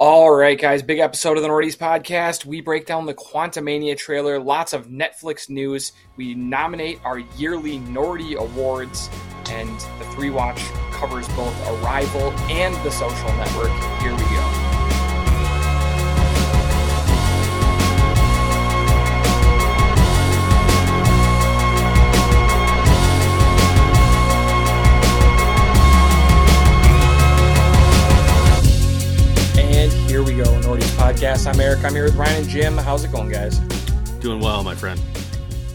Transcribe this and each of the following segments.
All right, guys, big episode of the Nordies podcast. We break down the Quantumania trailer, lots of Netflix news. We nominate our yearly Nordy Awards, and the three watch covers both Arrival and The Social Network. Here we go. Podcast. I'm Eric. I'm here with Ryan and Jim. How's it going, guys? Doing well, my friend.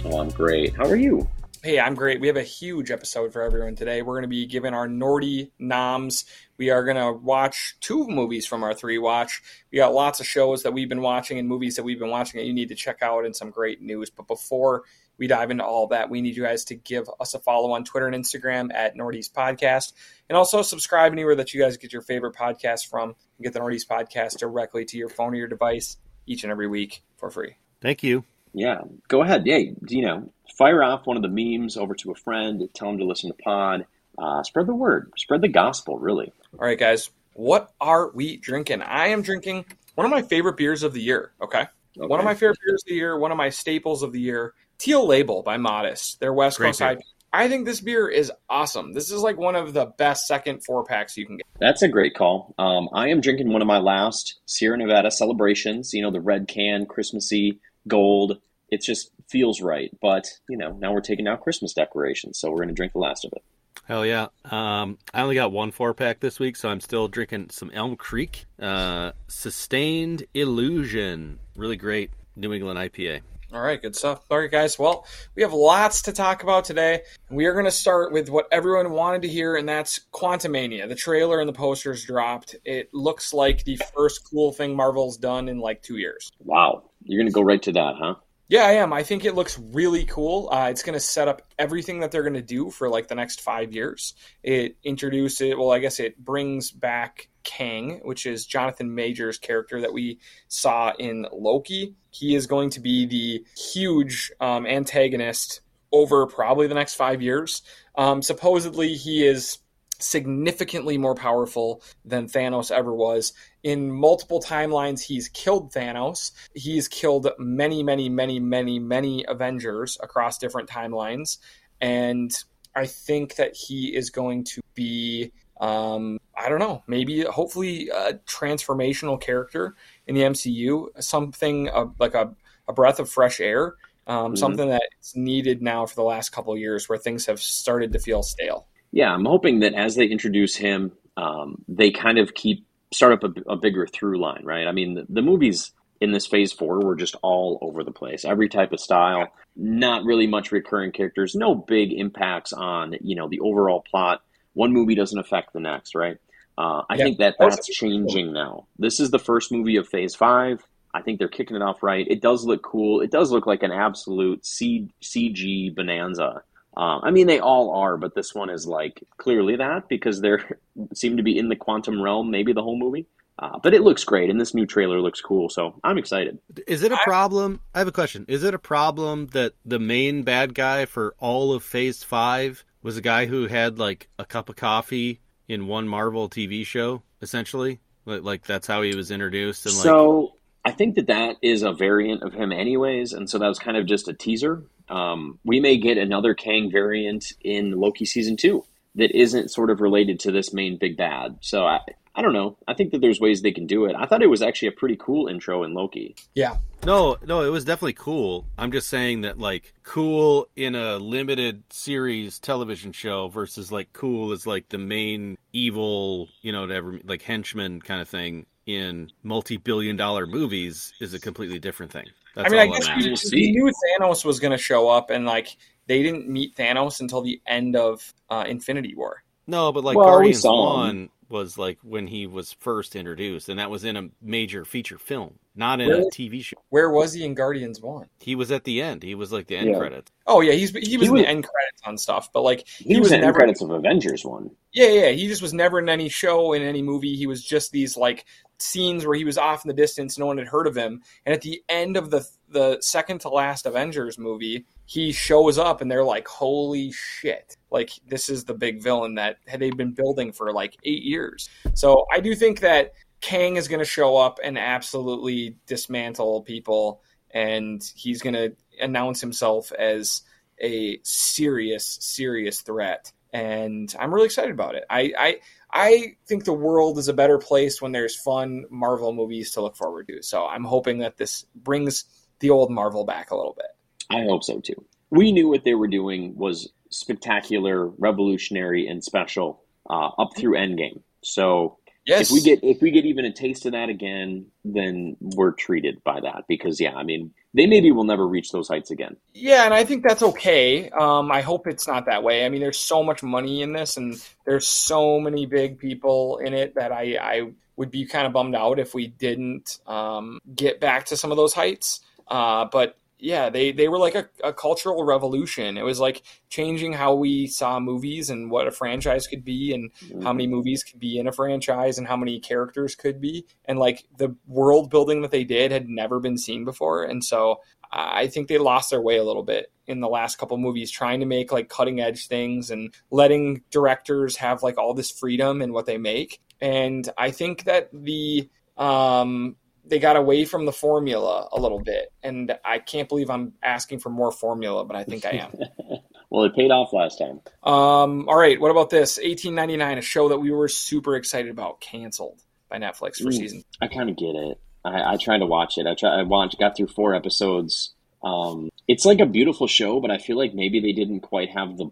Oh, I'm great. How are you? Hey, I'm great. We have a huge episode for everyone today. We're going to be giving our Nordy noms. We are going to watch two movies from our three watch. We got lots of shows that we've been watching and movies that we've been watching that you need to check out and some great news. But before we dive into all that, we need you guys to give us a follow on Twitter and Instagram at Nordy's Podcast. And also subscribe anywhere that you guys get your favorite podcast from. You get the Nordy's Podcast directly to your phone or your device each and every week for free. Thank you. Yeah, go ahead. Yeah, you know, fire off one of the memes over to a friend. Tell them to listen to Pod. Uh, spread the word. Spread the gospel. Really. All right, guys, what are we drinking? I am drinking one of my favorite beers of the year. Okay. Okay. One of my favorite beers of the year, one of my staples of the year, Teal Label by Modest. Their West Great Coast beer. IPA. I think this beer is awesome. This is like one of the best second four packs you can get. That's a great call. Um, I am drinking one of my last Sierra Nevada celebrations. You know, the red can, Christmassy, gold. It just feels right. But you know, now we're taking out Christmas decorations, so we're going to drink the last of it. Hell yeah. Um, I only got one four pack this week, so I'm still drinking some Elm Creek. Uh, Sustained Illusion. Really great New England IPA. All right, good stuff. All right, guys. Well, we have lots to talk about today. We are going to start with what everyone wanted to hear, and that's Quantumania. The trailer and the posters dropped. It looks like the first cool thing Marvel's done in like two years. Wow, you're going to go right to that, huh? Yeah, I am. I think it looks really cool. Uh, it's going to set up everything that they're going to do for like the next five years. It introduces, well, I guess it brings back Kang, which is Jonathan Majors' character that we saw in Loki. He is going to be the huge um, antagonist over probably the next five years. Um, supposedly, he is significantly more powerful than Thanos ever was. In multiple timelines, he's killed Thanos. He's killed many, many, many, many, many Avengers across different timelines. And I think that he is going to be, um, I don't know, maybe hopefully a transformational character in the MCU, something uh, like a, a breath of fresh air. Um, Mhm. Something that's needed now for the last couple of years, where things have started to feel stale. Yeah, I'm hoping that as they introduce him, um, they kind of keep start up a, a bigger through line, right? I mean, the, the movies in this phase four were just all over the place, every type of style, not really much recurring characters, no big impacts on you know the overall plot. One movie doesn't affect the next, right? Uh, I Yeah. think that That's- that's changing now. This is the first movie of Phase Five. I think they're kicking it off right. It does look cool. It does look like an absolute C- CG bonanza. Uh, I mean, they all are, but this one is like clearly that because they seem to be in the quantum realm, maybe the whole movie. Uh, but it looks great, and this new trailer looks cool, so I'm excited. Is it a problem? I have a question. Is it a problem that the main bad guy for all of Phase 5 was a guy who had like a cup of coffee in one Marvel TV show, essentially? Like, like that's how he was introduced and like so I think that that is a variant of him, anyways, and so that was kind of just a teaser. Um, we may get another Kang variant in Loki season two that isn't sort of related to this main big bad. So I, I don't know. I think that there's ways they can do it. I thought it was actually a pretty cool intro in Loki. Yeah, No, no, it was definitely cool. I'm just saying that like cool in a limited series television show versus like cool as like the main evil, you know, whatever like henchman kind of thing in multi-billion dollar movies is a completely different thing. That's I mean, I all I'm guess asking. we, We'll see. we knew Thanos was going to show up, and like they didn't meet Thanos until the end of uh, Infinity War. No, but like Well, we Guardians saw him. One was like when he was first introduced, and that was in a major feature film, not in Really? a TV show. Where was he in Guardians One? He was at the end. He was like the end Yeah. credits. Oh yeah, he's he was in was- the end credits on stuff, but like He, He was, was in the never- credits of Avengers one. yeah, yeah, he just was never in any show in any movie. He was just these like scenes where he was off in the distance, no one had heard of him, and at the end of the the second to last Avengers movie, he shows up, and they're like, "Holy shit!" Like this is the big villain that had they been building for like eight years. So I do think that Kang is going to show up and absolutely dismantle people, and he's going to announce himself as a serious, serious threat. And I'm really excited about it. I, I I think the world is a better place when there's fun Marvel movies to look forward to. So I'm hoping that this brings the old Marvel back a little bit. I hope so too. We knew what they were doing was spectacular, revolutionary, and special uh, up through Endgame. So Yes. if we get if we get even a taste of that again, then we're treated by that because yeah, I mean they maybe will never reach those heights again. Yeah, and I think that's okay. Um, I hope it's not that way. I mean, there's so much money in this, and there's so many big people in it that I, I would be kind of bummed out if we didn't um, get back to some of those heights. Uh, but yeah, they, they were like a, a cultural revolution. It was like changing how we saw movies and what a franchise could be, and how many movies could be in a franchise, and how many characters could be. And like the world building that they did had never been seen before. And so I think they lost their way a little bit in the last couple movies, trying to make like cutting edge things and letting directors have like all this freedom in what they make. And I think that the um, they got away from the formula a little bit, and I can't believe I'm asking for more formula, but I think I am. Well, it paid off last time. um, all right, what about this? 1899, a show that we were super excited about, canceled by Netflix for Mm. season. I kind of get it. I, I tried to watch it. I tried. I watched. Got through four episodes. Um, it's like a beautiful show, but I feel like maybe they didn't quite have the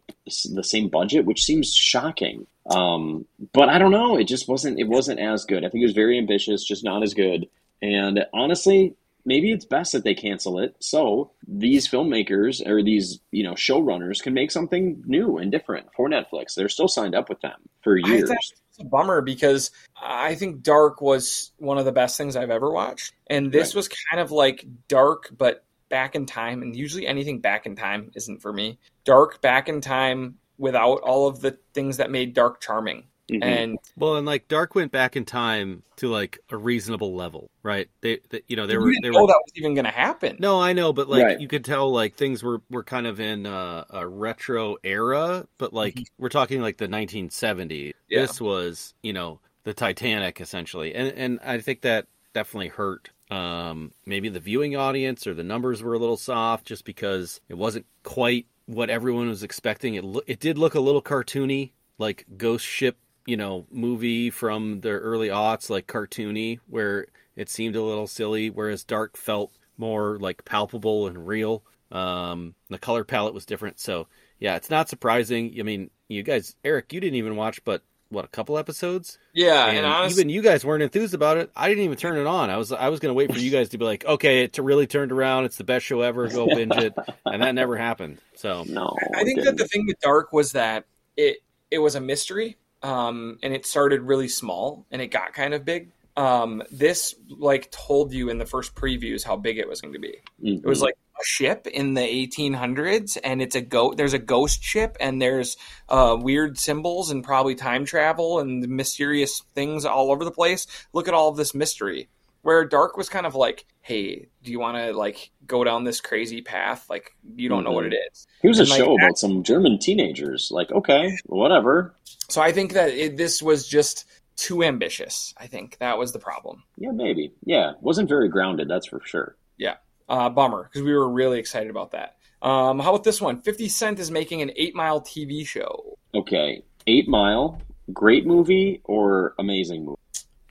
the same budget, which seems shocking. Um, but I don't know. It just wasn't. It wasn't as good. I think it was very ambitious, just not as good. And honestly, maybe it's best that they cancel it so these filmmakers or these you know showrunners can make something new and different for Netflix. They're still signed up with them for years. it's a bummer because I think Dark was one of the best things I've ever watched, and this Right. was kind of like Dark but back in time. And usually anything back in time isn't for me. Dark back in time without all of the things that made Dark charming. Mhm. And Well, and like Dark went back in time to like a reasonable level, right? They, they you know, they you were didn't they know were that was even going to happen. No, I know, but like Right. you could tell like things were were kind of in uh, a retro era, but like we're talking like the 1970s. Yeah. This was, you know, the Titanic essentially. And and I think that definitely hurt um maybe the viewing audience or the numbers were a little soft just because it wasn't quite what everyone was expecting. It lo- it did look a little cartoony, like Ghost Ship, you know, movie from the early aughts, like cartoony, where it seemed a little silly, whereas Dark felt more like palpable and real. Um, the color palette was different, so yeah, it's not surprising. I mean, you guys, Eric, you didn't even watch, but what a couple episodes, Yeah, and, and honestly, even you guys weren't enthused about it. I didn't even turn it on. I was I was gonna wait for you guys to be like, okay, it really turned around. It's the best show ever. Go binge it, and that never happened. So no, I think that the thing with Dark was that it it was a mystery, um, and it started really small and it got kind of big. Um, this like told you in the first previews how big it was going to be. It was Mhm. like a ship in the 1800s, and it's a go. There's a ghost ship, and there's uh, weird symbols and probably time travel and mysterious things all over the place. Look at all of this mystery. Where Dark was kind of like, hey, do you want to like go down this crazy path? Like you don't know what it is. Here's a and, like, show about some German teenagers. Like, okay, whatever. So I think that it, this was just too ambitious. I think that was the problem. Yeah, maybe. Yeah, wasn't very grounded. That's for sure. Yeah. Uh, bummer because we were really excited about that. Um, how about this one? 50 Cent is making an Eight Mile TV show. Okay, Eight Mile, great movie or amazing movie?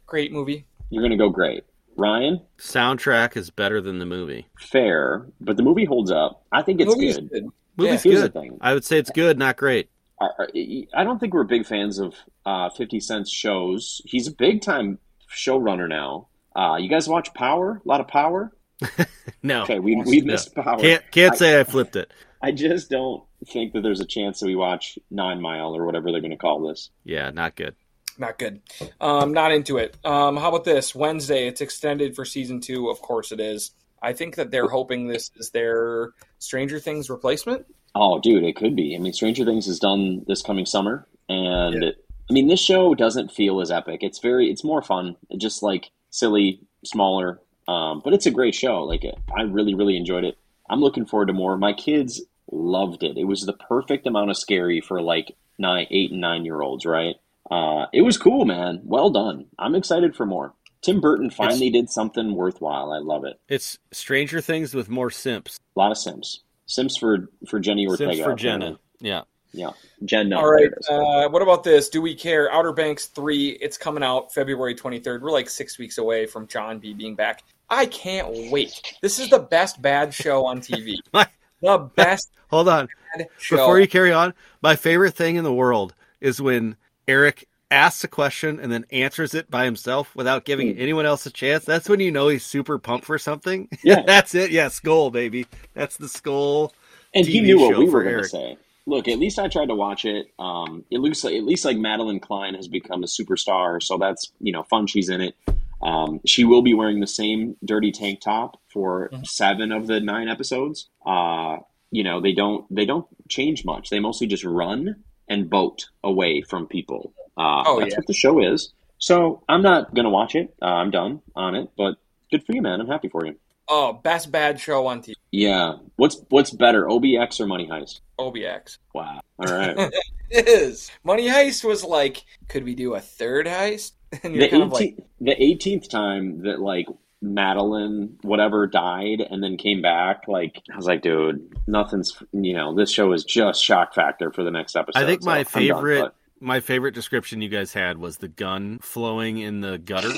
Great movie. You're gonna go great. Ryan, soundtrack is better than the movie. fair, but the movie holds up. I think it's Movie's good. good. Movie's Here's good. the thing. I would say it's good, not great. I, I- I don't think we're big fans of uh, 50 Cent's shows. He's a big time showrunner now. Uh, you guys watch Power? A lot of Power? No, Okay, we, we No. missed Power. can't can't I- say I flipped it. I just don't think that there's a chance that we watch Nine Mile or whatever they're going to call this. Yeah, not good. Not good. Um, not into it. Um, how about this? Wednesday, it's extended for season two. Of course it is. I think that they're hoping this is their Stranger Things replacement. Oh, dude, it could be. I mean, Stranger Things is done this coming summer, and Yeah. I mean, this show doesn't feel as epic. It's very, it's more fun, just like silly, smaller, um, but it's a great show. Like, I really, really enjoyed it. I'm looking forward to more. My kids loved it. It was the perfect amount of scary for like nine, eight, and nine year olds, right? Uh, it was cool, man. Well done. I'm excited for more. Tim Burton finally did something worthwhile. I love it. It's Stranger Things with more simps. A lot of Sims. Sims for for Jenny Ortega. Sims for Jenna. Yeah. Yeah. Jen, no. All right. Uh, what about this? Do we care? Outer Banks 3, it's coming out February 23rd. We're like six weeks away from John B being back. I can't wait. This is the best bad show on TV. the best. Hold on. Before you carry on, my favorite thing in the world is when Eric asks a question and then answers it by himself without giving mm. anyone else a chance. That's when you know he's super pumped for something. Yeah. That's it. Yeah, Skull, baby. That's the Skull. And TV he knew what we were going to say look, at least I tried to watch it. Um, it looks like, at least like Madelyn Cline has become a superstar, so that's you know fun. She's in it. Um, she will be wearing the same dirty tank top for mm-hmm. seven of the nine episodes. Uh, you know they don't they don't change much. They mostly just run and boat away from people. Uh, oh, that's yeah. what the show is. So I'm not gonna watch it. Uh, I'm done on it. But good for you, man. I'm happy for you. Oh, best bad show on TV. Yeah. What's what's better, OBX or Money Heist? OBX. Wow. All right. it is. Money Heist was like, could we do a third heist? And the 18th, like... the 18th time that like Madelyn whatever died and then came back, like I was like, dude, nothing's you know, this show is just shock factor for the next episode. I think my so favorite done, my favorite description you guys had was the gun flowing in the gutter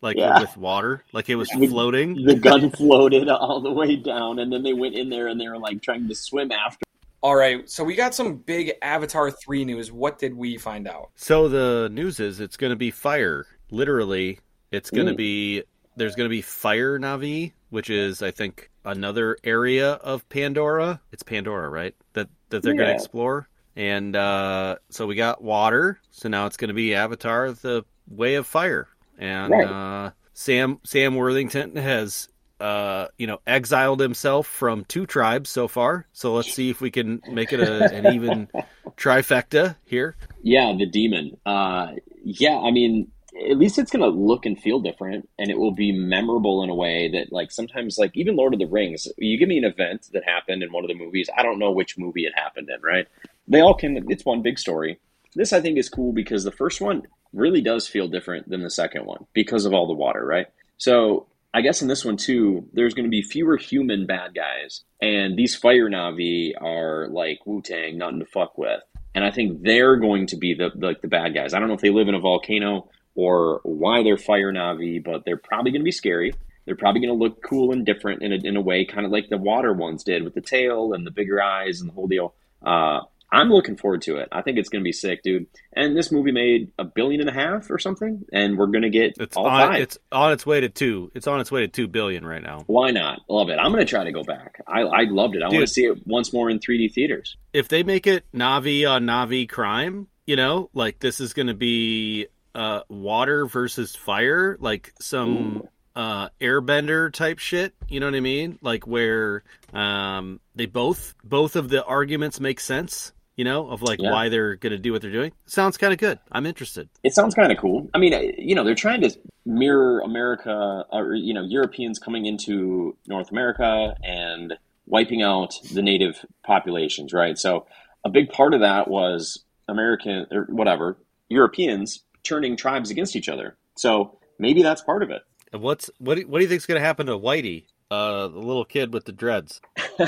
like yeah. with water, like it was floating. The gun floated all the way down, and then they went in there and they were like trying to swim after. All right, so we got some big Avatar three news. What did we find out? So the news is it's going to be fire. Literally, it's going to mm. be there's going to be fire Na'vi, which is I think another area of Pandora. It's Pandora, right? That that they're yeah. going to explore. And uh, so we got water. So now it's going to be Avatar: The Way of Fire and right. uh, Sam Sam Worthington has uh, you know exiled himself from two tribes so far. So let's see if we can make it a, an even trifecta here. Yeah, the demon. Uh, yeah, I mean, at least it's going to look and feel different, and it will be memorable in a way that, like, sometimes, like even Lord of the Rings, you give me an event that happened in one of the movies. I don't know which movie it happened in. Right? They all can. It's one big story. This I think is cool because the first one really does feel different than the second one because of all the water, right? So I guess in this one too, there's going to be fewer human bad guys, and these fire Na'vi are like Wu Tang, nothing to fuck with. And I think they're going to be the like the bad guys. I don't know if they live in a volcano or why they're fire Na'vi, but they're probably going to be scary. They're probably going to look cool and different in a, in a way, kind of like the water ones did with the tail and the bigger eyes and the whole deal. Uh, I'm looking forward to it. I think it's going to be sick, dude. And this movie made a billion and a half or something, and we're going to get it's all on, five. It's on its way to two. It's on its way to two billion right now. Why not? Love it. I'm going to try to go back. I, I loved it. I want to see it once more in 3D theaters. If they make it Na'vi on Na'vi crime, you know, like this is going to be uh, water versus fire, like some. Ooh uh, airbender type shit. You know what I mean? Like where um, they both both of the arguments make sense you know, of like yeah. why they're going to do what they're doing. Sounds kind of good. I'm interested. It sounds kind of cool. I mean, you know, they're trying to mirror America, or you know, Europeans coming into North America and wiping out the native populations, right? So a big part of that was American or whatever Europeans turning tribes against each other. So maybe that's part of it. What's what? Do, what do you think is going to happen to Whitey, uh, the little kid with the dreads?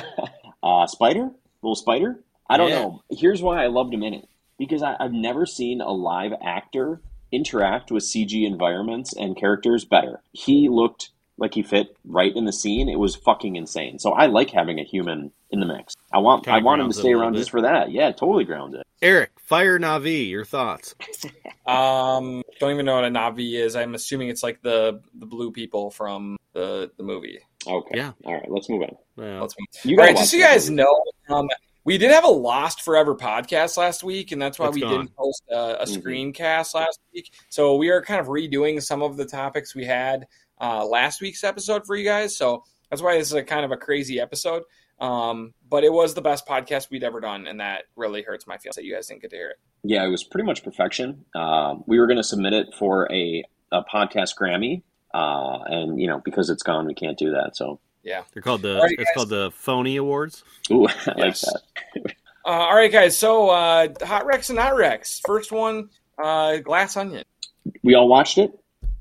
uh, spider, little spider. I don't yeah. know. Here's why I loved him in it because I, I've never seen a live actor interact with CG environments and characters better. He looked like he fit right in the scene. It was fucking insane. So I like having a human in the mix. I want I want him to stay around just for that. Yeah, totally grounded. Eric, Fire Na'vi, your thoughts? um, don't even know what a Na'vi is. I'm assuming it's like the the blue people from the the movie. Okay. Yeah. All right. Let's move on. Yeah. Let's move. You All right. Just so you guys know, um, we did have a Lost Forever podcast last week, and that's why it's we gone. didn't post a, a mm-hmm. screencast last week. So we are kind of redoing some of the topics we had uh, last week's episode for you guys. So that's why this is a kind of a crazy episode. Um, but it was the best podcast we'd ever done, and that really hurts my feelings that you guys didn't get to hear it. Yeah, it was pretty much perfection. Uh, we were going to submit it for a, a podcast Grammy, uh, and you know because it's gone, we can't do that. So yeah, they're called the right, it's guys. called the Phony Awards. Ooh, I yes. like that. uh, all right, guys. So uh, hot Rex and hot Rex. First one, uh, Glass Onion. We all watched it.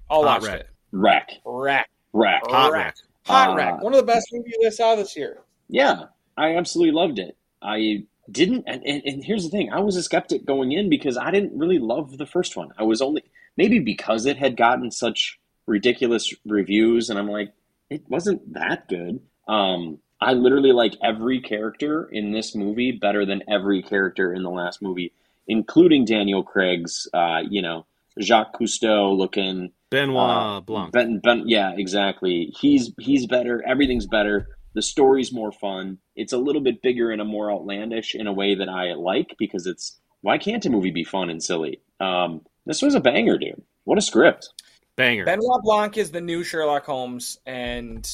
All hot watched it. Wreck. Wreck. Wreck. Hot Wreck. Wreck. Hot Uh, Wreck. One of the best movies I saw this year. Yeah, I absolutely loved it. I didn't, and, and, and here's the thing: I was a skeptic going in because I didn't really love the first one. I was only maybe because it had gotten such ridiculous reviews, and I'm like, it wasn't that good. Um, I literally like every character in this movie better than every character in the last movie, including Daniel Craig's, uh, you know, Jacques Cousteau looking Benoit uh, Blanc. Ben, ben, yeah, exactly. He's he's better. Everything's better. The story's more fun. It's a little bit bigger and a more outlandish in a way that I like because it's why can't a movie be fun and silly? Um, this was a banger, dude. What a script. Banger. Benoit Blanc is the new Sherlock Holmes, and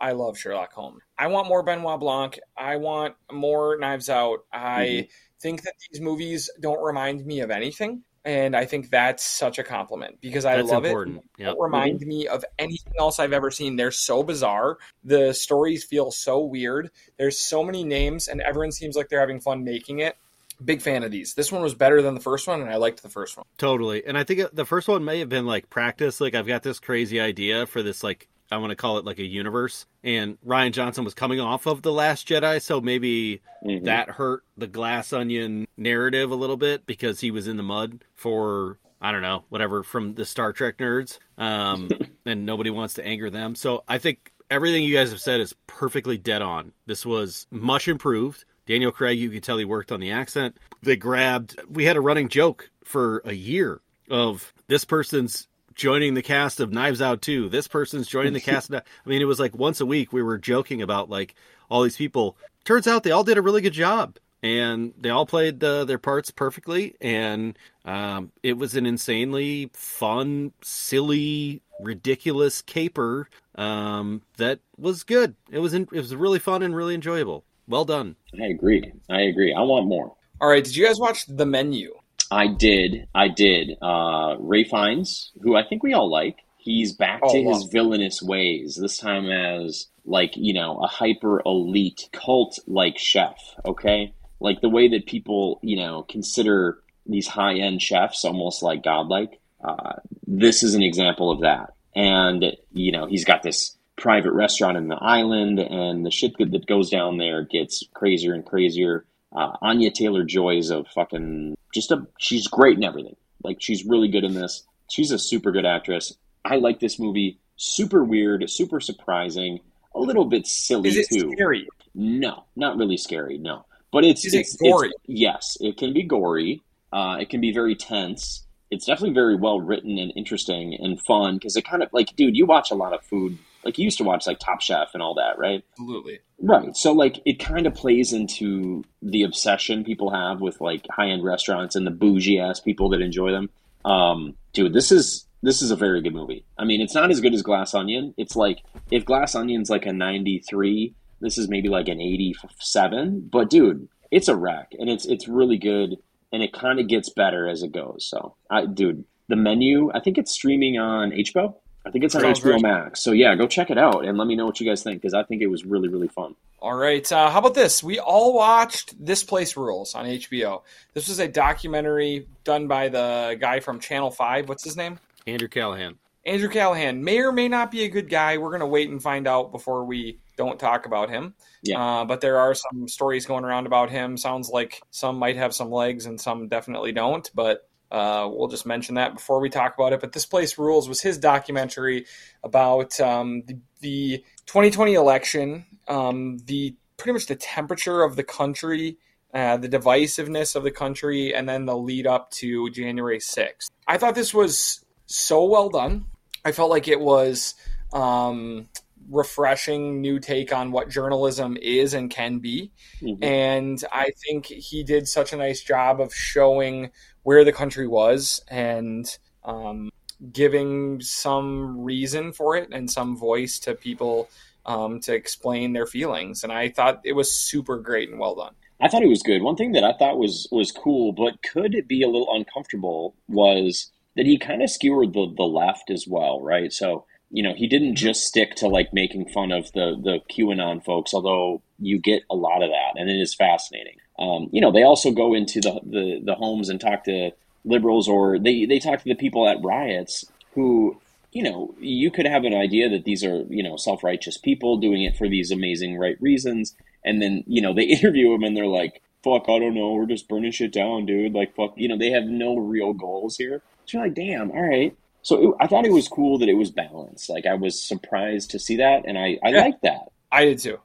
I love Sherlock Holmes. I want more Benoit Blanc. I want more Knives Out. I Mhm. think that these movies don't remind me of anything, and I think that's such a compliment because I That's love important. it. Yeah. Don't remind me of anything else I've ever seen. They're so bizarre. The stories feel so weird. There's so many names, and everyone seems like they're having fun making it. Big fan of these. This one was better than the first one, and I liked the first one. Totally. And I think the first one may have been like practice. Like I've got this crazy idea for this like I want to call it like a universe. And Rian Johnson was coming off of The Last Jedi, so maybe Mhm. that hurt the glass onion narrative a little bit because he was in the mud for I don't know, whatever from the Star Trek nerds. Um and nobody wants to anger them. So I think everything you guys have said is perfectly dead on. This was much improved. Daniel Craig, you could tell he worked on the accent. They grabbed, we had a running joke for a year of this person's joining the cast of Knives Out 2. This person's joining the cast. Of, I mean, it was like once a week we were joking about like all these people. Turns out they all did a really good job and they all played uh, their parts perfectly. And um, it was an insanely fun, silly, ridiculous caper um, that was good. It was in, it was really fun and really enjoyable. Well done. I agree. I agree. I want more. All right, did you guys watch The Menu? I did. I did. Uh, Ralph Fiennes, who I think we all like, he's back Oh, to wow. his villainous ways. This time as like you know a hyper elite cult like chef. Okay, like the way that people you know consider these high end chefs almost like godlike. Uh, this is an example of that. And you know he's got this private restaurant in the island, and the shit that goes down there gets crazier and crazier. Uh, Anya Taylor Joy is a fucking just a she's great in everything. Like she's really good in this. She's a super good actress. I like this movie. Super weird, super surprising, a little bit silly Is it too. scary? No, not really scary. No, but it's Is it it's, gory? It's, yes, it can be gory. Uh, it can be very tense. It's definitely very well written and interesting and fun because it kind of like, dude, you watch a lot of food. Like you used to watch like Top Chef and all that, right? Absolutely. Right. So like it kind of plays into the obsession people have with like high end restaurants and the bougie ass people that enjoy them. Um, dude, this is this is a very good movie. I mean, it's not as good as Glass Onion. It's like if Glass Onion's like a 93, this is maybe like an 87, but dude, it's a wreck and it's it's really good and it kind of gets better as it goes. So, I dude, the menu, I think it's streaming on HBO. I think it's on Sounds HBO great. Max. So yeah, go check it out and let me know what you guys think because I think it was really really fun. All right. Uh, how about this? We all watched This Place Rules on HBO. This was a documentary done by the guy from Channel 5. What's his name? Andrew Callaghan. Andrew Callaghan. May or may not be a good guy. We're going to wait and find out before we don't talk about him. Yeah. Uh, but there are some stories going around about him. Sounds like some might have some legs and some definitely don't. But uh, we'll just mention that before we talk about it. But This Place Rules was his documentary about um, the, the 2020 election, um, the pretty much the temperature of the country, uh, the divisiveness of the country, and then the lead up to January 6th. I thought this was so well done. I felt like it was um, refreshing new take on what journalism is and can be. Mhm. And I think he did such a nice job of showing where the country was and um, giving some reason for it and some voice to people um, to explain their feelings. And I thought it was super great and well done. I thought it was good. One thing that I thought was was cool, but could be a little uncomfortable, was that he kind of skewered the the left as well, right? So you know, he didn't just stick to like making fun of the the QAnon folks, although you get a lot of that, and it is fascinating. Um, you know, they also go into the, the the homes and talk to liberals, or they they talk to the people at riots who you know, you could have an idea that these are, you know, self righteous people doing it for these amazing right reasons. And then, you know, they interview them and they're like, fuck, I don't know, we're just burning shit down, dude. Like, fuck, you know, they have no real goals here. So you're like, damn, all right. So it, I thought it was cool that it was balanced. Like, I was surprised to see that, and I, I Yeah. like that. I did too.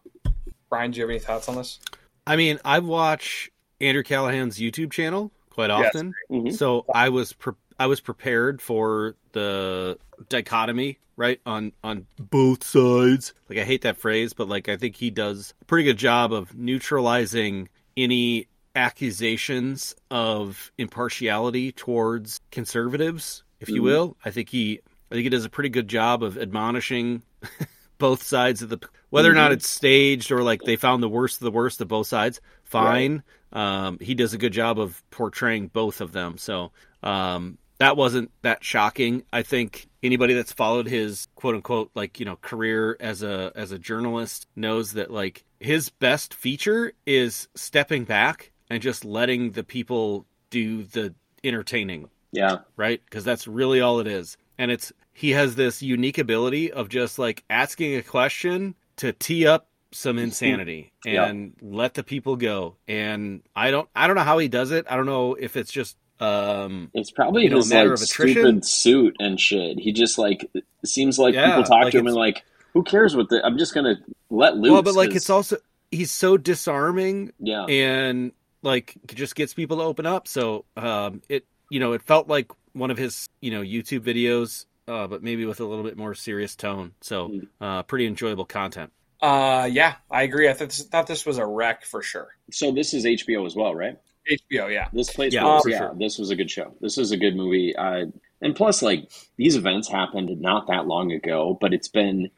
Brian, do you have any thoughts on this? I mean, I watch Andrew Callaghan's YouTube channel quite Yes. often, Mhm. so I was pre- I was prepared for the dichotomy, right on on both sides. Like I hate that phrase, but like I think he does a pretty good job of neutralizing any accusations of impartiality towards conservatives, if you Mhm. will. I think he I think he does a pretty good job of admonishing both sides of the whether or not Mhm. it's staged or like they found the worst of the worst of both sides fine um, he does a good job of portraying both of them so um, that wasn't that shocking i think anybody that's followed his quote unquote like you know career as a as a journalist knows that like his best feature is stepping back and just letting the people do the entertaining Yeah. right? Because that's really all it is. And it's he has this unique ability of just like asking a question to tee up some insanity and let the people go. And I don't I don't know how he does it. I don't know if it's just um It's probably You know, his like stupid suit and shit. He just like seems like Yeah, people talk like to him and like, who cares what the? I'm just gonna let loose. well, but like 'cause- it's also he's so disarming yeah, and like just gets people to open up. So um, it you know it felt like one of his you know YouTube videos, uh, but maybe with a little bit more serious tone. So Mm. uh, pretty enjoyable content. Uh, yeah, I agree. I thought this, thought this was a wreck for sure. So this is HBO as well, right? HBO, yeah. This place, Yeah, was, for yeah, sure. this was a good show. This is a good movie. Uh, and plus, like these events happened not that long ago, but it's been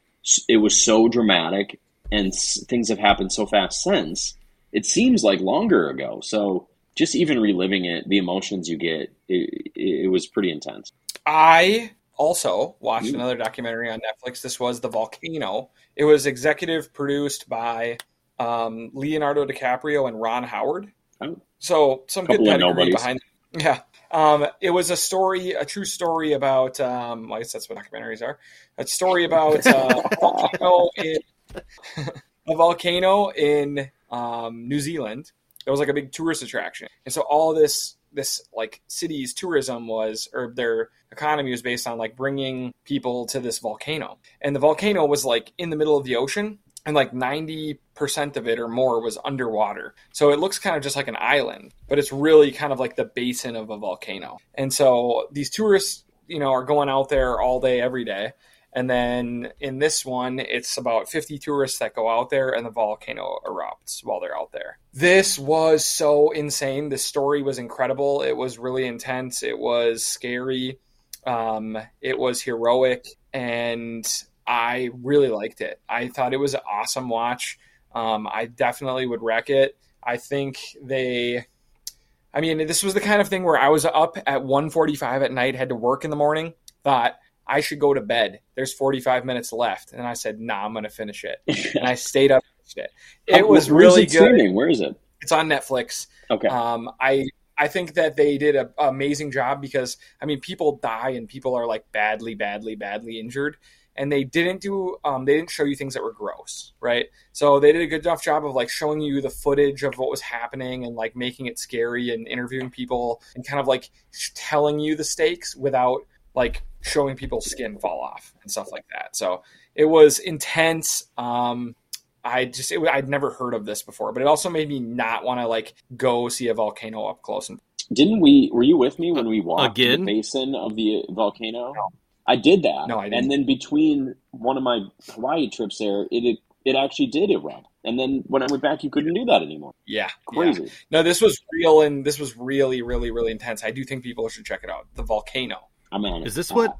it was so dramatic, and s- things have happened so fast since. It seems like longer ago. So just even reliving it, the emotions you get, it, it, it was pretty intense. I also watched Ooh. another documentary on Netflix. This was The Volcano. It was executive produced by um, Leonardo DiCaprio and Ron Howard. Oh. So some good Couple pedigree behind. Yeah, um, it was a story, a true story about. Um, I guess that's what documentaries are. A story about uh, a volcano in a volcano in um, New Zealand. It was like a big tourist attraction, and so all this this like city's tourism was or their economy was based on like bringing people to this volcano, and the volcano was like in the middle of the ocean, and like ninety percent of it or more was underwater. So it looks kind of just like an island, but it's really kind of like the basin of a volcano. And so these tourists, you know, are going out there all day, every day. And then in this one, it's about 50 tourists that go out there and the volcano erupts while they're out there. This was so insane. The story was incredible. It was really intense. It was scary. Um, it was heroic. And I really liked it. I thought it was an awesome watch. Um, I definitely would wreck it. I think they. I mean, this was the kind of thing where I was up at 1:45 at night, had to work in the morning. Thought I should go to bed. There's 45 minutes left, and I said, "Nah, I'm going to finish it." and I stayed up. and finished It. It was really it good. Streaming? Where is it? It's on Netflix. Okay. Um, I I think that they did an amazing job because I mean people die and people are like badly, badly, badly injured, and they didn't do um, they didn't show you things that were gross, right? So they did a good enough job of like showing you the footage of what was happening and like making it scary and interviewing people and kind of like telling you the stakes without like showing people's skin fall off and stuff like that. So it was intense. Um, I just it, I'd never heard of this before, but it also made me not want to like go see a volcano up close. And Didn't we? Were you with me when we walked Again? the basin of the volcano? I did that. No, I didn't. And then between one of my Hawaii trips there, it it, it actually did erupt. And then when I went back, you couldn't do that anymore. yeah, yeah. Crazy. No, this was real and this was really, really, really intense. I do think people should check it out. The volcano. I'm on it. Is this what?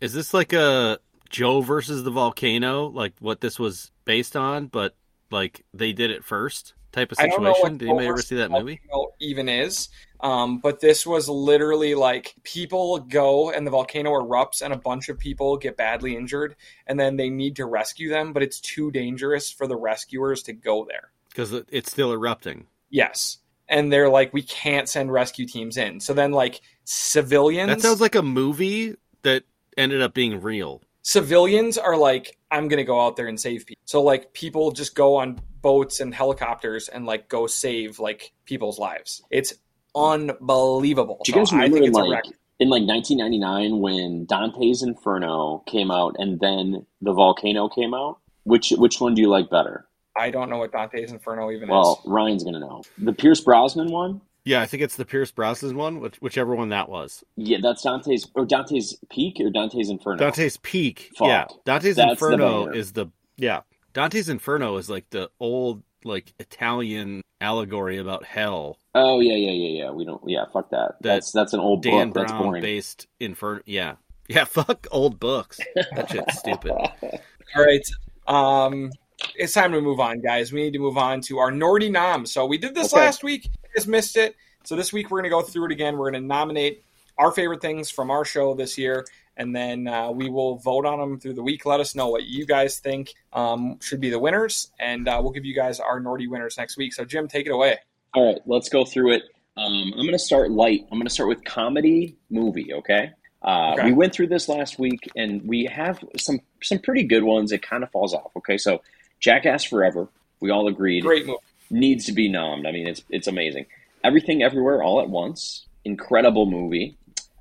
Is this like a Joe versus the volcano? Like what this was based on, but like they did it first type of I don't situation? Did anybody ever see that movie? volcano even is. Um, but this was literally like people go and the volcano erupts and a bunch of people get badly injured and then they need to rescue them, but it's too dangerous for the rescuers to go there. Because it's still erupting. Yes. And they're like, we can't send rescue teams in. So then, like, civilians. That sounds like a movie that ended up being real. Civilians are like, I'm gonna go out there and save people. So like people just go on boats and helicopters and like go save like people's lives. It's unbelievable. Do you guys So I remember think in it's a like record. in like 1999 when Dante's Inferno came out and then the volcano came out? Which which one do you like better? I don't know what Dante's Inferno even Well, is. Well, Ryan's gonna know. The Pierce Brosnan one. Yeah, I think it's the Pierce Brosnan one, which, whichever one that was. Yeah, that's Dante's or Dante's Peak or Dante's Inferno. Dante's Peak. Fuck. Yeah, Dante's That's Inferno banger. is the yeah. Dante's Inferno is like the old like Italian allegory about hell. Oh yeah, yeah, yeah, yeah. We don't. Yeah, fuck that. that's that's an old Dan book. That's Brown boring. based Inferno. Yeah, yeah. Fuck old books. That shit's stupid. All right. Um, it's time to move on, guys. We need to move on to our Nordy Nom. So we did this Okay. last week. You guys missed it. So this week we're going to go through it again. We're going to nominate our favorite things from our show this year, and then uh, we will vote on them through the week. Let us know what you guys think um, should be the winners, and uh, we'll give you guys our Nordy winners next week. So Jim, take it away. All right, let's go through it. Um, I'm going to start light. I'm going to start with comedy movie. Okay. Uh, Okay. We went through this last week, and we have some some pretty good ones. It kind of falls off. Okay, so Jackass Forever. We all agreed Great movie. needs to be nommed. I mean, it's it's amazing. Everything Everywhere All at Once. Incredible movie.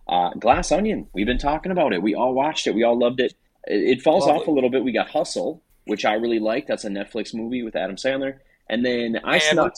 Uh, Glass Onion. We've been talking about it. We all watched it. We all loved it. It, it falls Lovely. off a little bit. We got Hustle, which I really like. That's a Netflix movie with Adam Sandler. And then I snuck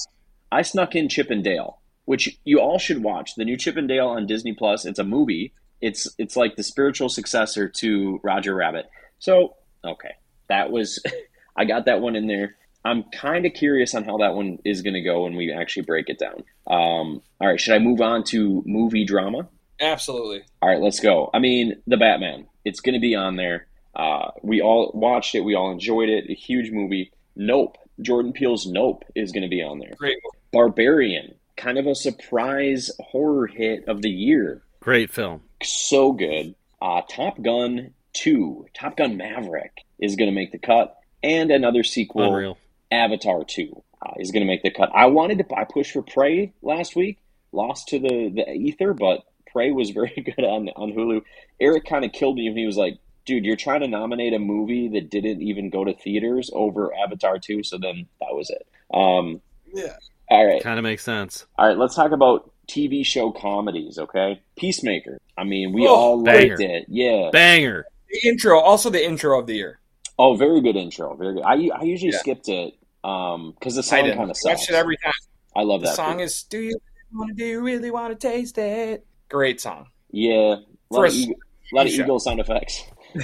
I snuck in Chip and Dale, which you all should watch. The new Chip and Dale on Disney Plus. It's a movie. It's it's like the spiritual successor to Roger Rabbit. So okay, that was I got that one in there. I'm kind of curious on how that one is going to go when we actually break it down. Um, all right, should I move on to movie drama? Absolutely. All right, let's go. I mean, The Batman. It's going to be on there. Uh, we all watched it. We all enjoyed it. A huge movie. Nope. Jordan Peele's Nope is going to be on there. Great. Barbarian. Kind of a surprise horror hit of the year. Great film. So good. Uh, Top Gun 2, Top Gun Maverick is going to make the cut. And another sequel. Unreal. Avatar 2 uh, is going to make the cut. I wanted to I pushed for Prey last week, lost to the the ether, but Prey was very good on on Hulu. Eric kind of killed me when he was like, "Dude, you're trying to nominate a movie that didn't even go to theaters over Avatar 2." So then that was it. Um, Yeah. all right, Kind of makes sense. all right. Let's talk about TV show comedies. Okay, Peacemaker. I mean, we Oh, all banger. liked it. Yeah. Banger. The intro, also the intro of the year. Oh, very good intro. Very good. I I usually Yeah. skipped it um because the I song did. kind of Watch sucks. it every time. I love The that. song too. is "Do you want to? Do you really want to taste it?" Great song. Yeah, a For lot, a of, eagle, a lot of eagle sound effects.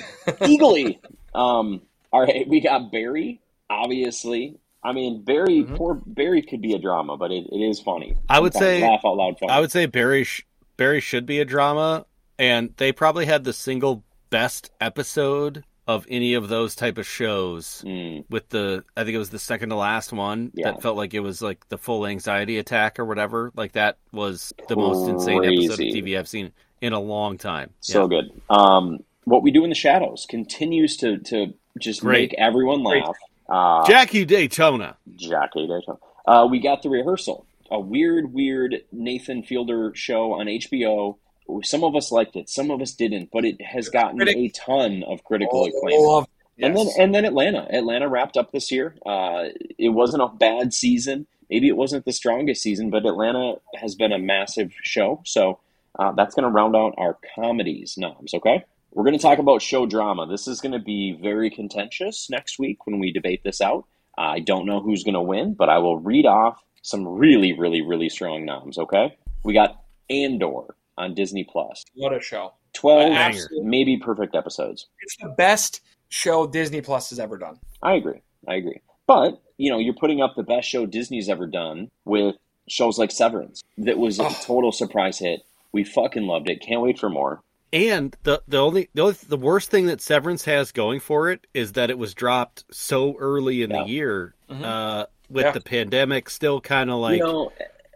Eagly. Um, all right, we got Barry. Obviously, I mean Barry. Mhm. Poor Barry could be a drama, but it, it is funny. I would Sometimes say- laugh out loud funny. I would say Barry sh- Barry should be a drama, and they probably had the single best episode of any of those type of shows. Mm, With the, I think it was the second to last one Yeah. that felt like it was like the full anxiety attack or whatever. Like that was the most insane episode of TV I've seen in a long time. so good. Um, what we do in the shadows continues to to just Great. make everyone laugh. Uh, Jackie Daytona. Jackie Daytona. Uh, we got the rehearsal, a weird, weird Nathan Fielder show on HBO. Some of us liked it, some of us didn't, but it has gotten Critic- a ton of critical acclaim. Oh, love- And then and then Atlanta. Atlanta wrapped up this year. Uh, it wasn't a bad season. Maybe it wasn't the strongest season, but Atlanta has been a massive show. So uh, that's going to round out our comedies noms. Okay, we're going to talk about show drama. This is going to be very contentious next week when we debate this out. I don't know who's going to win, but I will read off some really, really, really strong noms. Okay, we got Andor on Disney Plus. what a show! Twelve, Absolutely. maybe perfect episodes. It's the best show Disney Plus has ever done. I agree. I agree. But, you know, you're putting up the best show Disney's ever done with shows like Severance. That was a Oh. total surprise hit. We fucking loved it. Can't wait for more. And the the only the only, the worst thing that Severance has going for it is that it was dropped so early in Yeah. the year, Mhm. uh, with Yeah. the pandemic still kind of like you know,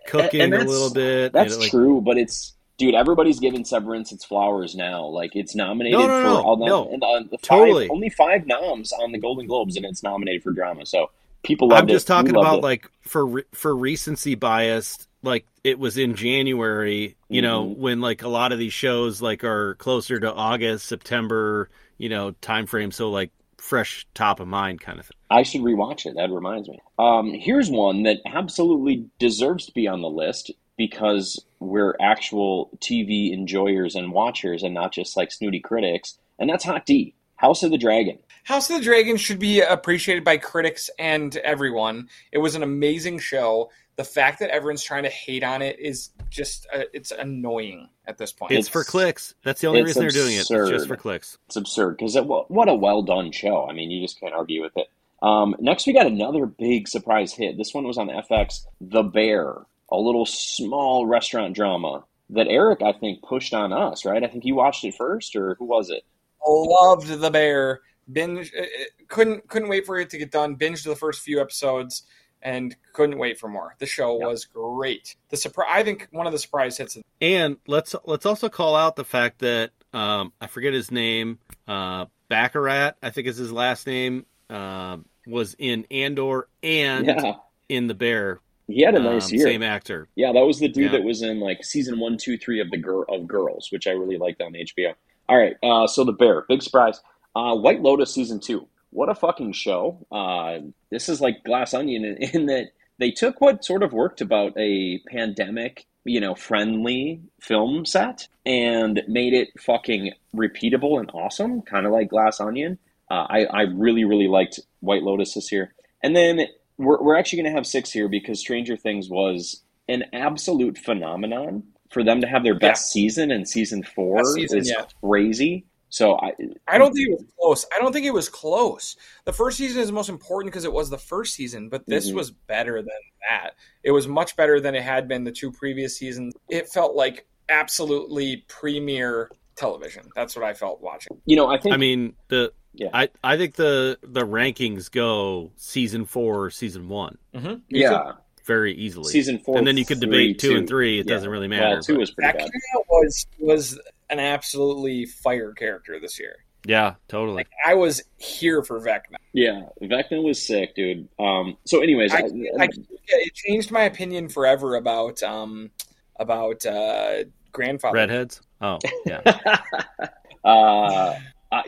cooking a little bit. that's and, like, true, but it's dude, everybody's giving Severance its flowers now. Like it's nominated No, no, for no, all the, no. and, uh, the five, Totally. only five noms on the Golden Globes and it's nominated for drama. So people I'm just it. Talking loved about like for for recency bias. Like it was in January, you know, Mhm. when like a lot of these shows like are closer to August, September, you know, time frame, so like fresh top of mind kind of thing. I should rewatch it. That reminds me. Um, here's one that absolutely deserves to be on the list because we're actual TV enjoyers and watchers and not just like snooty critics, and that's Hot D, House of the Dragon. House of the Dragon should be appreciated by critics and everyone. It was an amazing show. The fact that everyone's trying to hate on it is just uh, it's annoying at this point. It's, It's- for clicks. That's the only it's reason they're doing it. It's just for clicks. It's absurd because what a well done show. I mean, you just can't argue with it. Um, next, we got another big surprise hit. This one was on FX, The Bear, a little small restaurant drama that Eric, I think, pushed on us, right? I think you watched it first, or who was it? Loved the bear. Binge uh, uh, couldn't couldn't wait for it to get done. Binged the first few episodes and couldn't wait for more. The show Yeah. was great. The surprise. I think one of the surprise hits. And let's let's also call out the fact that um, I forget his name, uh, Bachrach, I think is his last name, uh, was in Andor and Yeah, in The Bear. He had a nice um, year. Same actor. Yeah, that was the dude Yeah. that was in like season one, two, three of the girl of Girls, which I really liked on HBO. All right, uh, so the Bear, big surprise. Uh, White Lotus season two. What a fucking show! Uh, this is like Glass Onion in, in that they took what sort of worked about a pandemic, you know, friendly film set and made it fucking repeatable and awesome, kind of like Glass Onion. Uh, I, I really, really liked White Lotus this year. And then we're, we're actually going to have six here because Stranger Things was an absolute phenomenon. For them to have their best season in season four season is yet. crazy. So I, I don't think it was close. I don't think it was close. The first season is most important because it was the first season, but this Mhm. was better than that. It was much better than it had been the two previous seasons. It felt like absolutely premier television. That's what I felt watching. you know, I think I mean the Yeah. I I think the the rankings go season four, season one Mm-hmm. yeah, very easily. season four, and then you could three, debate two, and three. It Yeah. doesn't really matter. Well, two was pretty That bad. was was an absolutely fire character this year. yeah, totally. I was here for Vecna. Yeah, Vecna was sick, dude. Um, so, anyways, I, I, I, it changed my opinion forever about um about uh grandfather. Redheads. Oh yeah. uh, uh,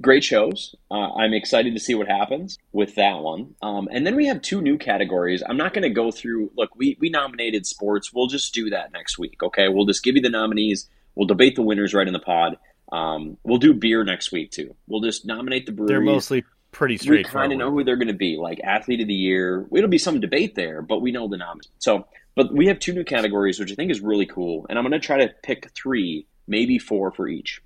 great shows. Uh, I'm excited to see what happens with that one. Um, and then we have two new categories. I'm not going to go through. Look, we we nominated sports. We'll just do that next week. Okay, we'll just give you the nominees. We'll debate the winners right in the pod. Um, we'll do beer next week too. We'll just nominate the breweries. They're mostly pretty we straightforward. kind of know who they're going to be, like athlete of the year. It'll be some debate there, but we know the noms. So, but we have two new categories, which I think is really cool, and I'm going to try to pick three, maybe four for each.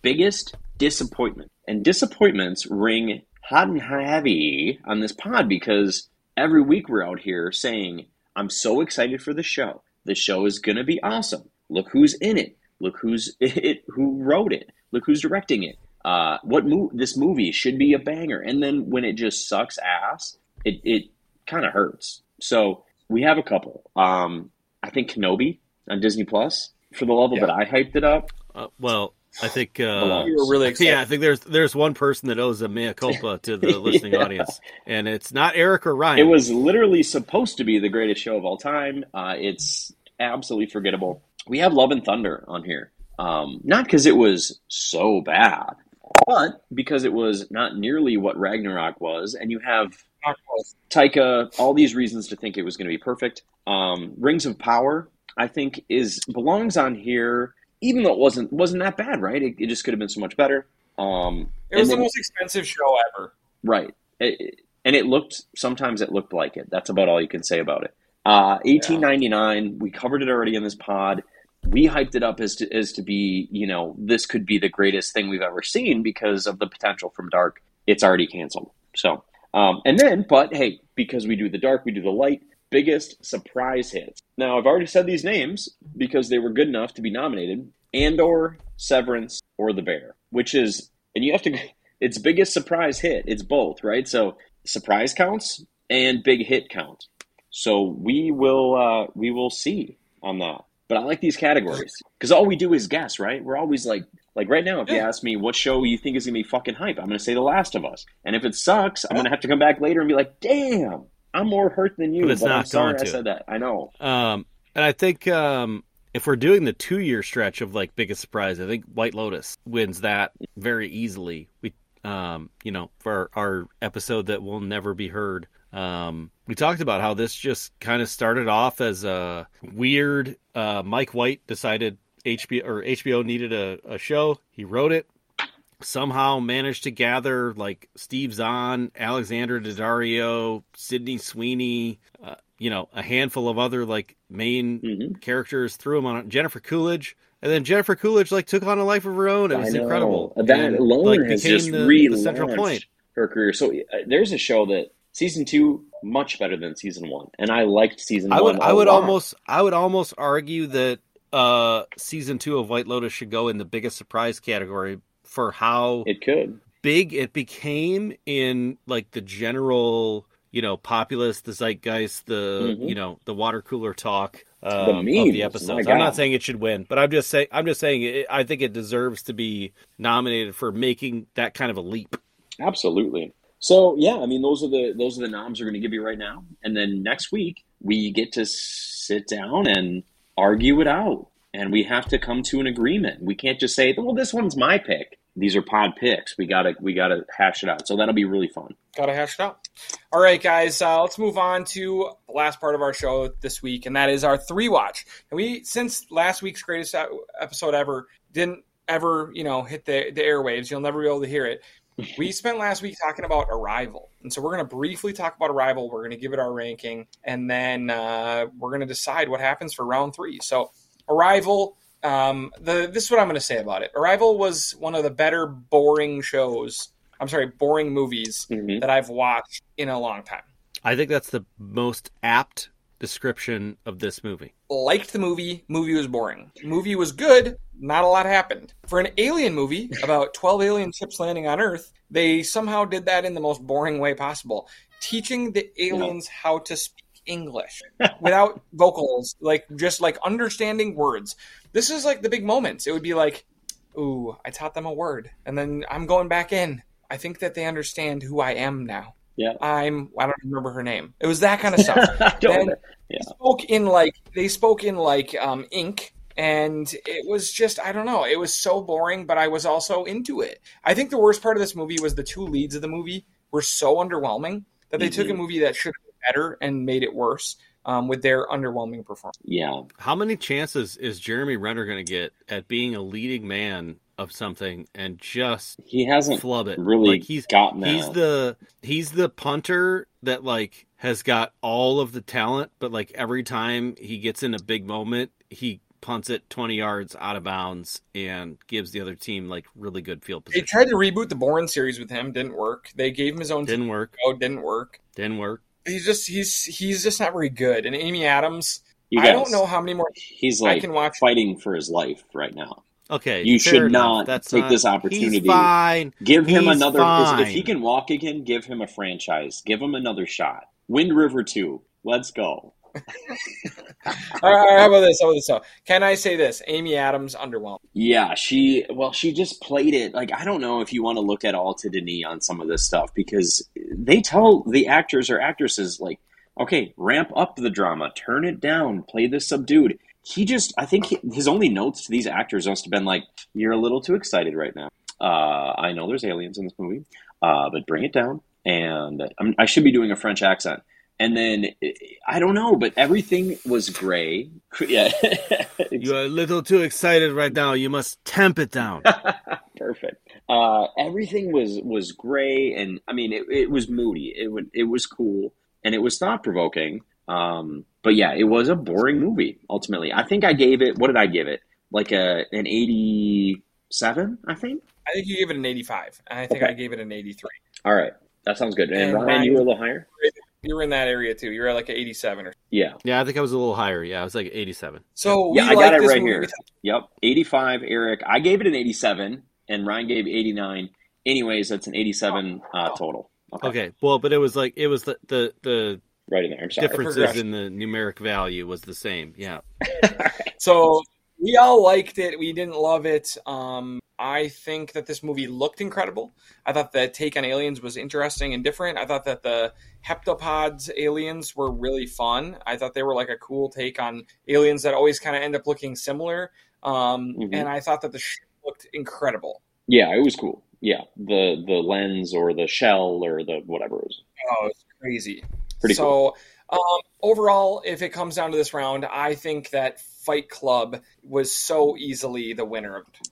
Biggest disappointment, and disappointments ring hot and heavy on this pod because every week we're out here saying, "I'm so excited for the show. The show is going to be awesome. Look who's in it. Look who's it. Who wrote it. Look who's directing it." uh, what mo- this movie should be a banger, and then when it just sucks ass, it it kind of hurts. So we have a couple. Um, I think Kenobi on Disney Plus for the level Yeah. that I hyped it up. Uh, well, I think. Uh, Belongs. You were really excited. yeah, I think there's there's one person that owes a mea culpa to the listening Yeah. audience, and it's not Eric or Ryan. It was literally supposed to be the greatest show of all time. Uh, it's absolutely forgettable. We have Love and Thunder on here, um, not because it was so bad, but because it was not nearly what Ragnarok was, and you have Not. Taika, all these reasons to think it was going to be perfect. Um, Rings of Power, I think, is belongs on here, even though it wasn't wasn't that bad, right? It, it just could have been so much better. Um, It was and the most expensive show ever. right, It- it- and it looked sometimes it looked like it. That's about all you can say about it. Uh, eighteen ninety nine. We covered it already in this pod. We hyped it up as to as to be, you know, this could be the greatest thing we've ever seen because of the potential from Dark. It's already canceled. So, um, and then, but hey, because we do the dark, we do the light. Biggest surprise hits. Now, I've already said these names because they were good enough to be nominated: Andor, Severance, or The Bear. Which is, and you have to. It's biggest surprise hit. It's both, right? So surprise counts and big hit count. So we will uh, we will see on that. But I like these categories because all we do is guess, right? We're always like, like right now, if you ask me what show you think is gonna be fucking hype, I'm gonna say The Last of Us. And if it sucks, I'm gonna have to come back later and be like, damn, I'm more hurt than you. But it's I'm not sorry going I said that. I know. Um, And I think um, if we're doing the two year stretch of like biggest surprise, I think White Lotus wins that very easily. We, um, you know, for our, our episode that will never be heard. Um, we talked about how this just kind of started off as a weird. Uh, Mike White decided HBO or HBO needed a, a show. He wrote it. Somehow managed to gather like Steve Zahn, Alexandra Daddario, Sydney Sweeney, uh, you know, a handful of other like main hmm characters. Threw them on Jennifer Coolidge, and then Jennifer Coolidge like took on a life of her own. It was incredible. That And, alone like, has became just the, the central point. her career. So uh, there's a show that season two much better than season one, and I liked season I one. would I a would almost I would almost argue that uh season 2 of White Lotus should go in the biggest surprise category for how It could. big it became in like the general, you know, populace, the zeitgeist, the Mhm. you know, the water cooler talk um, The of the episodes. I'm not saying it should win, but I'm just saying I'm just saying it, I think it deserves to be nominated for making that kind of a leap. Absolutely. So yeah, I mean those are the those are the noms we're going to give you right now, and then next week we get to sit down and argue it out, and we have to come to an agreement. We can't just say, "Well, this one's my pick." These are pod picks. We gotta we gotta hash it out. So that'll be really fun. Got to hash it out. All right, guys, uh, let's move on to the last part of our show this week, and that is our three watch. And we, since last week's greatest episode ever, didn't ever, you know, hit the, the airwaves. You'll never be able to hear it. We spent last week talking about Arrival, and so we're going to briefly talk about Arrival. We're going to give it our ranking, and then uh, we're going to decide what happens for round three. So, Arrival. Um, the this is what I'm going to say about it. Arrival was one of the better boring shows. I'm sorry, boring movies Mhm. that I've watched in a long time. I think that's the most apt description of this movie. Liked the movie. Movie was boring. Movie was good. Not a lot happened. For an alien movie about 12 alien ships landing on Earth, they somehow did that in the most boring way possible. Teaching the aliens how to speak English without vocals, like just like understanding words. This is like the big moments. It would be like, ooh, I taught them a word, and then I'm going back in. I think that they understand who I am now. Yeah. I'm. I don't remember her name. It was that kind of stuff. Then- Yeah. They spoke in like they spoke in like um, ink, and it was just I don't know. It was so boring, but I was also into it. I think the worst part of this movie was the two leads of the movie were so underwhelming that they took a Mhm. movie that should have better and made it worse um, with their underwhelming performance. yeah. How many chances is Jeremy Renner going to get at being a leading man of something and just He hasn't flub it? really like he's gotten that. he's the he's the punter that like has got all of the talent, but like every time he gets in a big moment, he punts it 20 yards out of bounds and gives the other team like really good field position They tried to reboot the Bourne series with him, didn't work. They gave him his own Didn't work. oh didn't work. Didn't work. He's just he's he's just not very good. And Amy Adams, You I don't know how many more He's I like can watch. fighting for his life right now. Okay, You should enough. not That's take not- this opportunity. He's fine. Give him He's another. fine. If he can walk again, give him a franchise. Give him another shot. Wind River Two. Let's go. All right, how about this? How about this? So, can I say this? Amy Adams underwhelmed. Yeah, she well, she just played it like I don't know if you want to look at all to Denis on some of this stuff because they tell the actors or actresses like, okay, ramp up the drama, turn it down, play this subdued. He just, I think he- his only notes to these actors must have been like, "You're a little too excited right now. Uh, I know there's aliens in this movie, uh, but bring it down." And I'm, I should be doing a French accent. And then I don't know, but everything was gray. Yeah, You're a little too excited right now. You must temp it down. Perfect. Uh, everything was was gray, and I mean, it, it was moody. It would it was cool, and it was thought provoking. Um, but yeah, it was a boring movie. Ultimately, I think I gave it. What did I give it? Like a an eighty seven, I think. I think you gave it an 85, and I think Okay. I gave it an 83. All right, that sounds good. And, And Ryan, Ryan- you were a little higher. You were in that area too. You were at like an 87 or Yeah, Yeah, I think I was a little higher. Yeah, I was like 87. so. yeah, we I got it right movie. here. Yep, eighty five. Eric, I gave it an eighty seven, and Ryan gave eighty nine. Anyways, that's an eighty seven uh, total. Okay, well, but it was like it was the the, the right in there. I'm sorry. differences in the numeric value was the same. Yeah. So we all liked it. We didn't love it. Um, I think that this movie looked incredible. I thought the take on aliens was interesting and different. I thought that the heptapods aliens were really fun. I thought they were like a cool take on aliens that always kind of end up looking similar. Um, Mhm. And I thought that the ship looked incredible. Yeah, it was cool. Yeah, the the lens or the shell or the whatever it was. Oh, it's crazy. Pretty cool. so, um, overall, if it comes down to this round, I think that Fight Club was so easily the winner of it.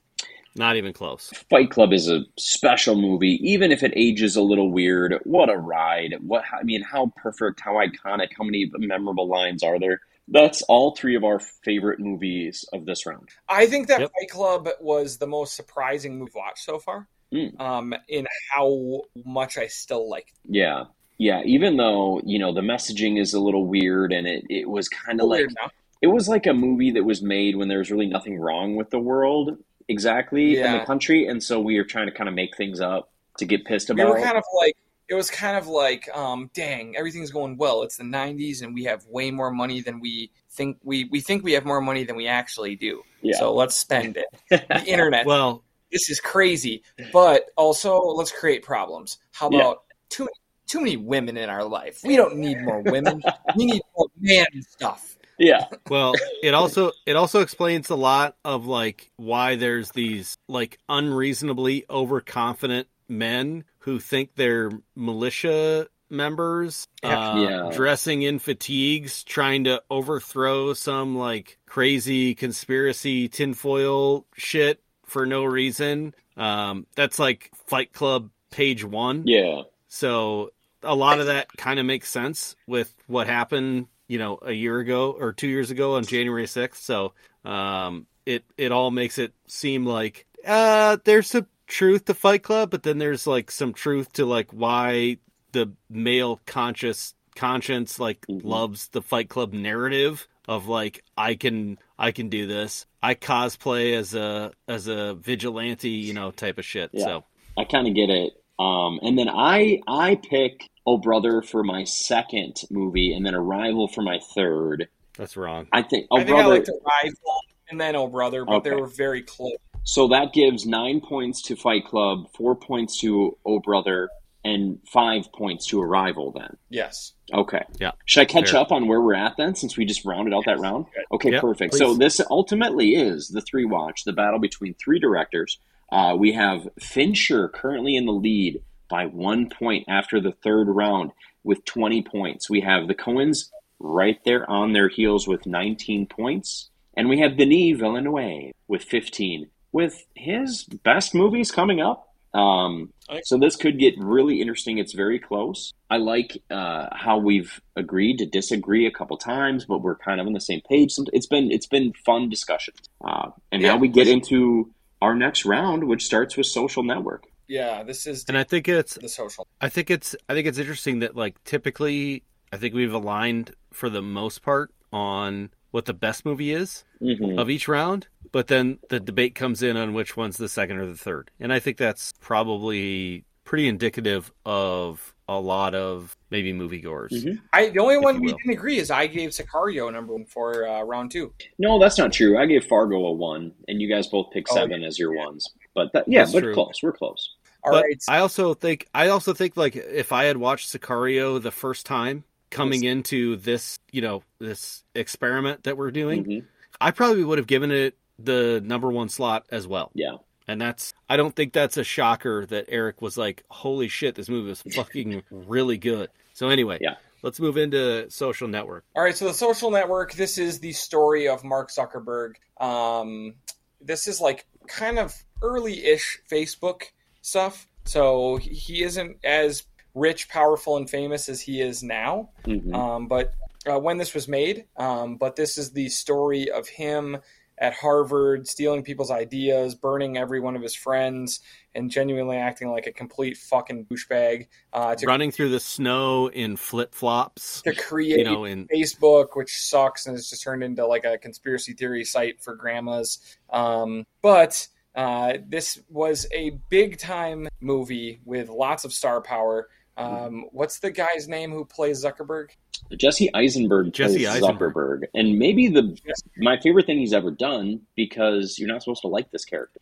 Not even close. Fight Club is a special movie, even if it ages a little weird. What a ride! What I mean, how perfect, how iconic, how many memorable lines are there? That's all three of our favorite movies of this round. I think that Yep. Fight Club was the most surprising movie watched so far. Mm. Um, in how much I still like. Yeah, yeah. Even though you know the messaging is a little weird, and it it was kind of like Weird now. It was like a movie that was made when there was really nothing wrong with the world exactly in the country, and so we are trying to kind of make things up to get pissed about. we about. were kind of like it was kind of like um dang everything's going well it's the 90s and we have way more money than we think we we think we have more money than we actually do yeah. so let's spend it the internet Well, this is crazy but also let's create problems how Yeah. about too too many women in our life we don't need more women we need more man stuff yeah, well, it also it also explains a lot of like why there's these like unreasonably overconfident men who think they're militia members uh, Yeah. dressing in fatigues trying to overthrow some like crazy conspiracy tinfoil shit for no reason. Um, that's like fight club page one. Yeah, so a lot of that kind of makes sense with what happened, you know, a year ago or two years ago on January 6th. So um, it it all makes it seem like uh, there's some truth to Fight Club, but then there's like some truth to like why the male conscious conscience like Mhm. loves the Fight Club narrative of like I can I can do this. I cosplay as a as a vigilante, you know, type of shit. Yeah. So I kind of get it. Um, and then I I pick Oh Brother for my second movie, and then Arrival for my third. that's wrong. I think Oh i think Brother. i liked arrival and then oh brother but they were very close So that gives nine points to Fight Club, four points to Oh Brother, and five points to Arrival. Then yes okay, Yeah. Should I catch Fair. up on where we're at then, since we just rounded out that round? Okay, Yep, perfect. please. So this ultimately is the three watch, the battle between three directors. Uh, we have Fincher currently in the lead by one point after the third round with 20 points. We have the Coens right there on their heels with 19 points. And we have Denis Villeneuve with 15, with his best movies coming up. Um, so this could get really interesting. It's very close. I like uh, how we've agreed to disagree a couple times, but we're kind of on the same page. It's been it's been fun discussions. Uh, and now we get into our next round, which starts with Social Network. yeah this is And I think it's the social I think it's I think it's interesting that like typically I think we've aligned for the most part on what the best movie is Mm-hmm. of each round, but then the debate comes in on which one's the second or the third. And I think that's probably pretty indicative of a lot of maybe moviegoers. Mhm. I the only one we will. didn't agree is I gave Sicario number one for uh, round two. No, that's not true. I gave Fargo a one, and you guys both picked Oh, seven as your ones. But that, yeah, That's but true. close. We're close. All but right, I also think I also think like if I had watched Sicario the first time coming into this, you know, this experiment that we're doing, Mhm. I probably would have given it the number one slot as well. Yeah. And that's I don't think that's a shocker that Eric was like, "Holy shit, this movie was fucking really good." So anyway, Yeah. let's move into Social Network. All right, so the social network. This is the story of Mark Zuckerberg. Um, this is like kind of early-ish Facebook stuff. So he- he isn't as rich, powerful, and famous as he is now. Mhm. Um, but uh, when this was made, um, but this is the story of him at Harvard stealing people's ideas, burning every one of his friends, and genuinely acting like a complete fucking douchebag uh, to, Running through the snow in flip flops, to create you know, in Facebook, which sucks and has just turned into like a conspiracy theory site for grandmas. Um, but uh, this was a big time movie with lots of star power. Um, what's the guy's name who plays Zuckerberg? Jesse Eisenberg Jesse plays Eisenberg. Zuckerberg, and maybe the my favorite thing he's ever done because you're not supposed to like this character,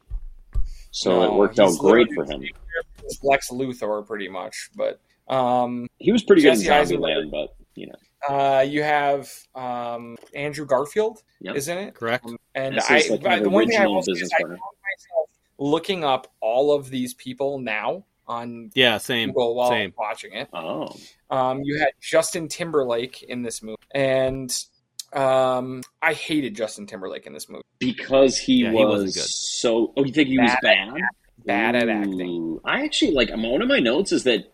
so it worked out great for him. Lex Luthor, pretty much. But um, He was pretty Jesse good in Eisenberg. Zombieland, but you know, uh, you have um, Andrew Garfield, Yep. isn't it? Correct. And I, like kind of the one thing I original will say is I found myself looking up all of these people now on Yeah, same. Google while Same. watching it. oh, Um, you had Justin Timberlake in this movie, and um, I hated Justin Timberlake in this movie. because he Yeah, was wasn't so. Oh, you think he was Bad bad? Bad at acting. I actually like. One of my notes is that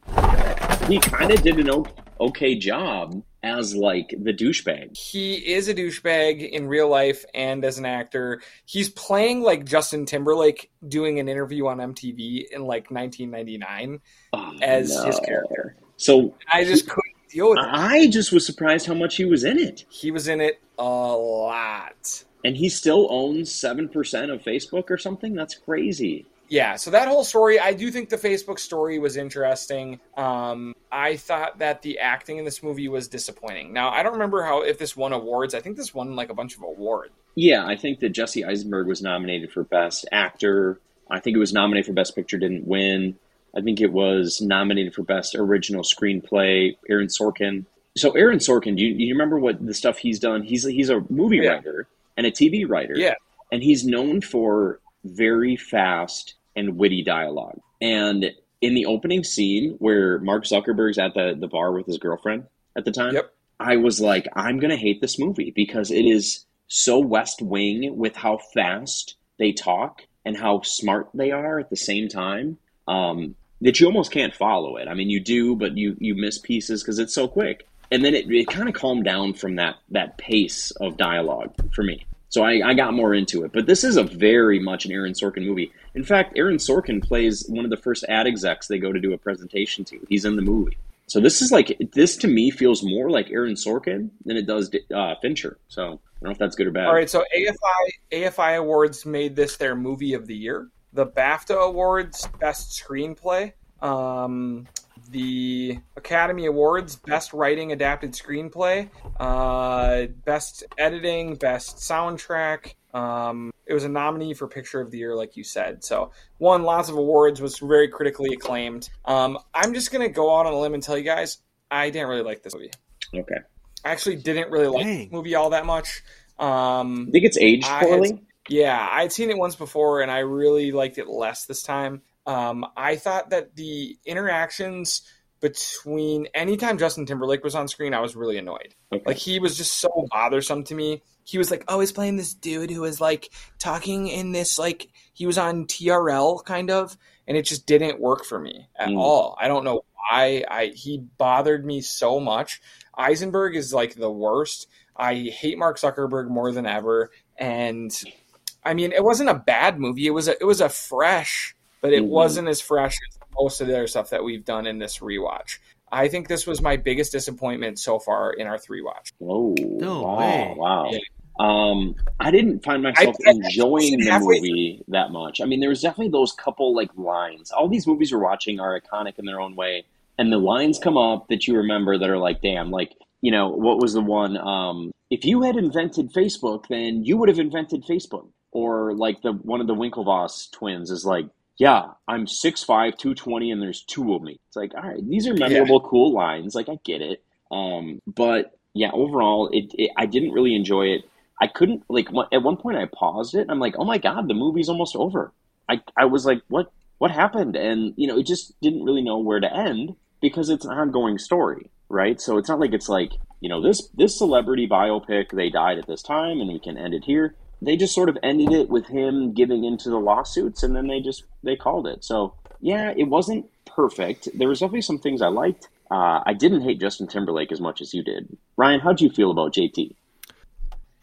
he kind of did an okay job as like the douchebag. He is a douchebag in real life and as an actor. He's playing like Justin Timberlake doing an interview on MTV in like 1999. Oh, As no. his character. So I just couldn't deal with it. I just was surprised how much he was in it. He was in it a lot. And he still owns 7% of Facebook or something? That's crazy. Yeah, so that whole story, I do think the Facebook story was interesting. Um, I thought that the acting in this movie was disappointing. Now, I don't remember how if this won awards. I think this won like a bunch of awards. Yeah, I think that Jesse Eisenberg was nominated for Best Actor. I think it was nominated for Best Picture, didn't win. I think it was nominated for Best Original Screenplay. Aaron Sorkin. So Aaron Sorkin, do you, you remember what the stuff he's done? He's he's a movie Yeah. writer and a TV writer. Yeah. and he's known for very fast and witty dialogue. And in the opening scene where Mark Zuckerberg's at the, the bar with his girlfriend at the time, Yep. I was like, I'm gonna hate this movie because it is so West Wing with how fast they talk and how smart they are at the same time. Um, that you almost can't follow it. I mean, you do, but you you miss pieces because it's so quick. And then it, it kind of calmed down from that that pace of dialogue for me. So I, I got more into it. But this is a very much an Aaron Sorkin movie. In fact, Aaron Sorkin plays one of the first ad execs they go to do a presentation to. He's in the movie. So this is like this to me feels more like Aaron Sorkin than it does uh, Fincher. So I don't know if that's good or bad. All right, so AFI AFI Awards made this their movie of the year. The BAFTA Awards Best Screenplay. Um, the Academy Awards Best Writing Adapted Screenplay. Uh, best Editing. Best Soundtrack. Um, it was a nominee for Picture of the Year, like you said. So won lots of awards. Was very critically acclaimed. Um, I'm just gonna go out on a limb and tell you guys, I didn't really like this movie. Okay. I actually didn't really like Dang. the movie all that much. Um, I think it's aged I had- poorly. yeah, I'd seen it once before, and I really liked it less this time. Um, I thought that the interactions between anytime Justin Timberlake was on screen, I was really annoyed. Okay. Like he was just so bothersome to me. He was like, "Oh, he's playing this dude who was like talking in this like he was on TRL kind of, and it just didn't work for me at Mm. all. I don't know why. I he bothered me so much. Eisenberg is like the worst. I hate Mark Zuckerberg more than ever, and I mean, it wasn't a bad movie. It was a it was a fresh, but it Mhm. wasn't as fresh as most of the other stuff that we've done in this rewatch. I think this was my biggest disappointment so far in our three watch. Whoa! No wow! way. Wow! Yeah. Um, I didn't find myself I- I- enjoying the movie that much. I mean, there was definitely those couple like lines. All these movies we're watching are iconic in their own way, and the lines come up that you remember that are like, "Damn!" Like you know, what was the one? Um, if you had invented Facebook, then you would have invented Facebook. Or like the one of the Winklevoss twins is like, "Yeah, I'm 6'5", 220, and there's two of me." It's like, all right, these are memorable, cool lines. Like I get it. Um, but yeah, overall, it, it I didn't really enjoy it. I couldn't like at one point I paused it. And I'm like, oh my god, the movie's almost over. I I was like, what what happened? And you know, it just didn't really know where to end because it's an ongoing story, right? So it's not like it's like you know this this celebrity biopic they died at this time and we can end it here. They just sort of ended it with him giving into the lawsuits and then they just they called it. So yeah, it wasn't perfect. There was definitely some things I liked. Uh, I didn't hate Justin Timberlake as much as you did. Ryan, how'd you feel about JT?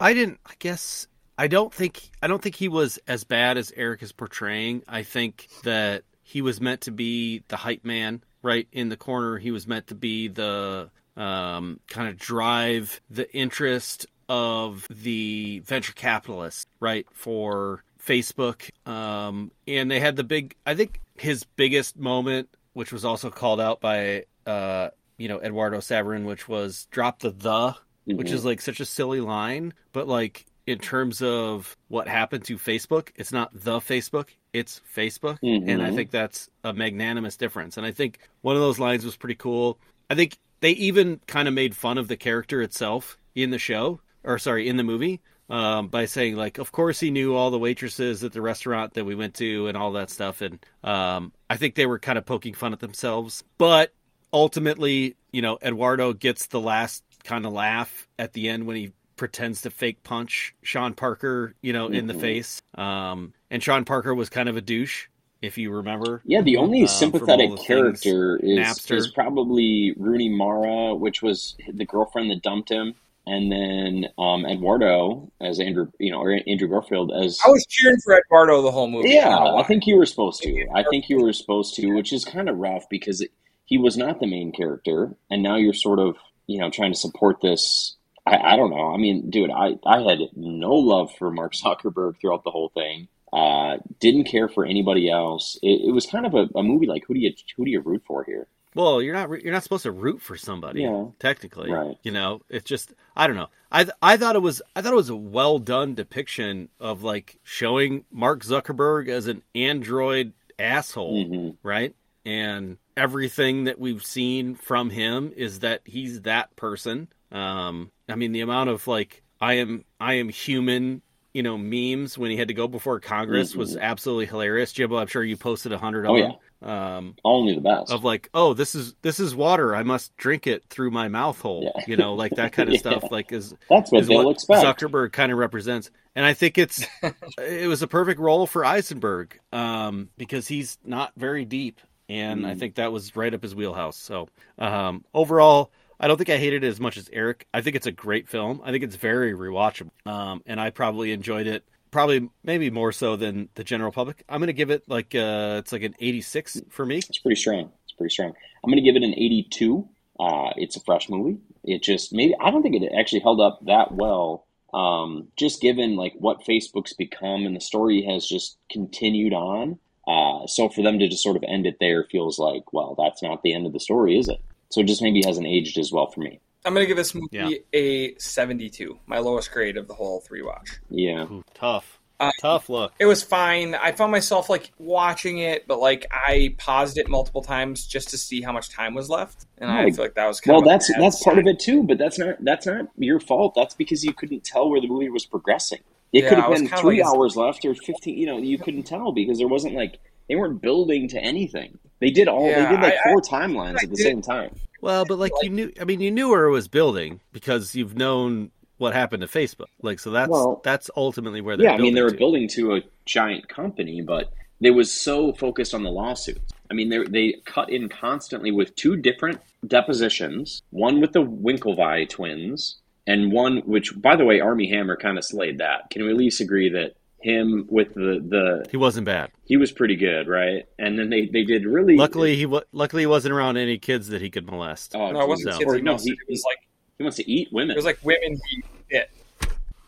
I didn't. I guess I don't think I don't think he was as bad as Eric is portraying. I think that he was meant to be the hype man, right in the corner. He was meant to be the um, kind of drive the interest of the venture capitalists, right for Facebook. Um, and they had the big. I think his biggest moment, which was also called out by uh, you know, Eduardo Saverin, which was drop the the, which Mhm. is like such a silly line, but like in terms of what happened to Facebook, it's not the Facebook, it's Facebook. And I Mhm. think that's a magnanimous difference. And I think one of those lines was pretty cool. I think they even kind of made fun of the character itself in the show, or sorry, in the movie, um, by saying like, of course he knew all the waitresses at the restaurant that we went to and all that stuff. And um, I think they were kind of poking fun at themselves, but ultimately, you know, Eduardo gets the last kind of laugh at the end when he pretends to fake punch Sean Parker, you know, in the Mhm. face. Um, and Sean Parker was kind of a douche, if you remember. Yeah, the only Uh, sympathetic all the character is Napster. is probably Rooney Mara, which was the girlfriend that dumped him, and then um, Eduardo as Andrew, you know, or Andrew Garfield as. I was cheering for Eduardo the whole movie. yeah, I think you were supposed to. I think you were supposed to, which is kind of rough because it, he was not the main character, and now you're sort of, you know, trying to support this. I, I don't know. I mean, dude, I, I had no love for Mark Zuckerberg throughout the whole thing. Uh, didn't care for anybody else. It, it was kind of a, a movie like who do you who do you root for here? Well, you're not you're not supposed to root for somebody, Yeah. technically. Right. You know, it's just I don't know. I I thought it was I thought it was a well done depiction of like showing Mark Zuckerberg as an android asshole, hmm right? And everything that we've seen from him is that he's that person. Um, I mean, the amount of like I am I am human, you know, memes when he had to go before Congress was absolutely hilarious. Jibbo, I'm sure you posted a hundred of Oh, them. Um, Only the best. of like, oh, this is this is water. I must drink it through my mouth hole. Yeah. You know, like that kind of Yeah. stuff. Like is That's what is what expect. Zuckerberg kind of represents. And I think it's it was a perfect role for Eisenberg um, because he's not very deep, and I Mm. think that was right up his wheelhouse. So um, overall. I don't think I hated it as much as Eric. I think it's a great film. I think it's very rewatchable, um, and I probably enjoyed it. Probably, maybe more so than the general public. I'm going to give it like uh, it's like an 86 for me. It's pretty strong. It's pretty strong. I'm going to give it an 82. Uh, it's a fresh movie. It just maybe I don't think it actually held up that well. Um, just given like what Facebook's become and the story has just continued on. Uh, so for them to just sort of end it there feels like, well, that's not the end of the story, is it? So it just maybe hasn't aged as well for me. I'm gonna give this movie Yeah. a 72, my lowest grade of the whole three watch. Yeah. Ooh, tough, Uh, tough look. It was fine. I found myself like watching it, but like I paused it multiple times just to see how much time was left, and I feel like that was kind Well, of that's that's part of it too, but that's not that's not your fault. That's because you couldn't tell where the movie was progressing. It Yeah, could have been three like- hours left or fifteen. You know, you couldn't tell because there wasn't like they weren't building to anything. They did all Yeah, they did like I- four timelines I at the did- same time. Well, but like you knew, I mean, you knew where it was building because you've known what happened to Facebook. Like, so that's Well, that's ultimately where they're Yeah, I mean they were to. building to a giant company, but they was so focused on the lawsuits. I mean, they they cut in constantly with two different depositions, one with the Winklevi twins, and one which, by the way, Armie Hammer kind of slayed that. Can we at least agree that him with the the He wasn't bad. he was pretty good, right? And then they they did really Luckily, he wa- luckily he wasn't around any kids that he could molest. Oh, No, it wasn't so- kids. Or he no, he- it was like he wants to eat women. it was like women he hit.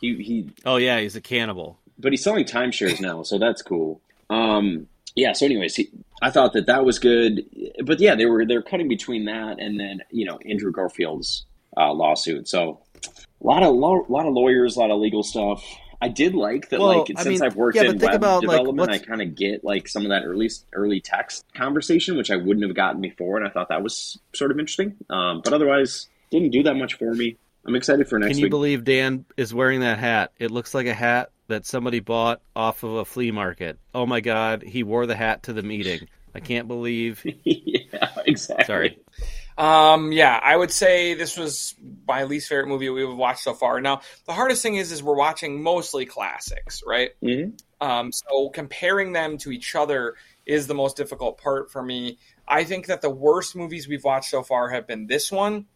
he he Oh yeah, he's a cannibal. but he's selling timeshares now, so that's cool. Um, yeah. So, anyways, he, I thought that that was good, but yeah, they were they're cutting between that and then you know Andrew Garfield's uh, lawsuit. So, a lot of lo- lot of lawyers, a lot of legal stuff. I did like that. Well, like I since mean, I've worked yeah, in web about, like, development, I kind of get like some of that early early text conversation, which I wouldn't have gotten before, and I thought that was sort of interesting. Um, but otherwise, didn't do that much for me. I'm excited for next Can you week. believe Dan is wearing that hat? It looks like a hat that somebody bought off of a flea market. Oh my god, he wore the hat to the meeting. I can't believe. yeah, exactly. Sorry. Um, yeah, I would say this was my least favorite movie we've watched so far. Now, the hardest thing is, is we're watching mostly classics, right? hmm Um, so comparing them to each other is the most difficult part for me. I think that the worst movies we've watched so far have been this one,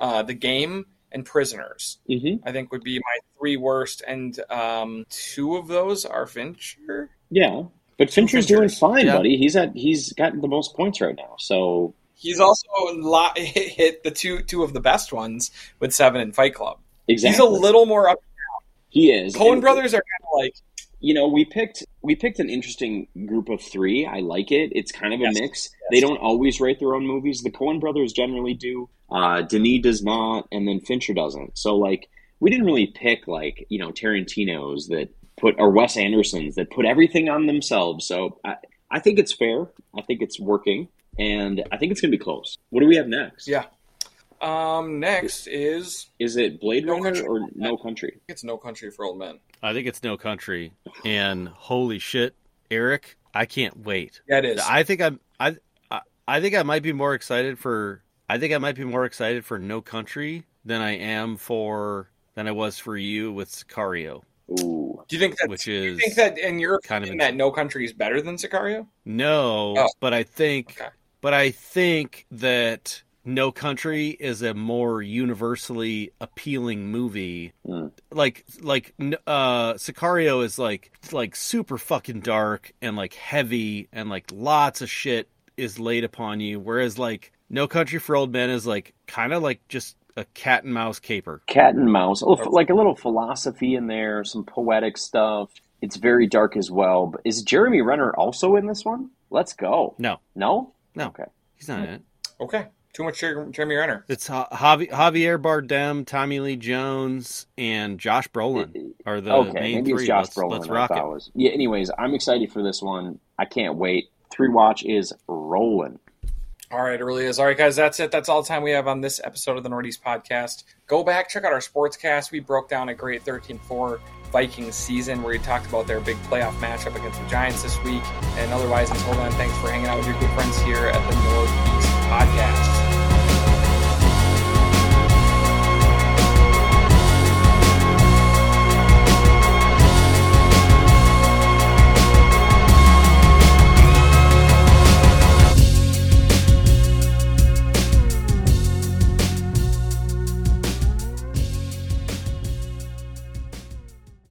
uh, The Game, and Prisoners. hmm I think would be my three worst, and um, two of those are Fincher. Yeah, but Fincher's doing fine, Yeah. buddy. He's at he's got the most points right now. So He's also lo- hit the two two of the best ones with Seven and Fight Club. exactly, He's a little more up. he is. Coen And- Brothers are kind of like you know, we picked we picked an interesting group of three. I like it. It's kind of a Yes. mix. They don't always write their own movies. The Coen brothers generally do. Uh, Denis does not, and then Fincher doesn't. So like, we didn't really pick like you know Tarantino's that put or Wes Andersons that put everything on themselves. So I, I think it's fair. I think it's working, and I think it's gonna be close. What do we have next? Yeah. Um, next is Is it Blade No Runner or for Old No Country? it's No Country for Old Men. I think it's No Country, and holy shit, Eric, I can't wait. Yeah, it is. I think I'm I I- I think I might be more excited for I think I might be more excited for No Country than I am for than I was for you with Sicario, Ooh, do you think that? which do you is think that in your kind of opinion that No Country is better than Sicario? no, Oh. but I think Okay. But I think that No Country is a more universally appealing movie. Mm. Like like uh Sicario is like like super fucking dark and like heavy and like lots of shit is laid upon you whereas like No Country for Old Men is like kind of like just a cat and mouse caper. cat and mouse. Oh, like a little philosophy in there, some poetic stuff. It's very dark as well. But is Jeremy Renner also in this one? Let's go. No. No? No. Okay. He's not hmm. in it. Okay, too much Jer- Jeremy Renner. It's ha- Javi- Javier Bardem, Tommy Lee Jones, and Josh Brolin are the okay, main maybe three. it's Josh let's, Brolin. let's I rock it. was. Yeah. Anyways, I'm excited for this one. I can't wait. Three watch is rolling. All right, it really is. All right, guys, that's it. That's all the time we have on this episode of the Northeast Podcast. Go back, check out our sportscast. We broke down a great 13 4 Vikings season where we talked about their big playoff matchup against the Giants this week. And otherwise, until then, thanks for hanging out with your good friends here at the Northeast Podcast.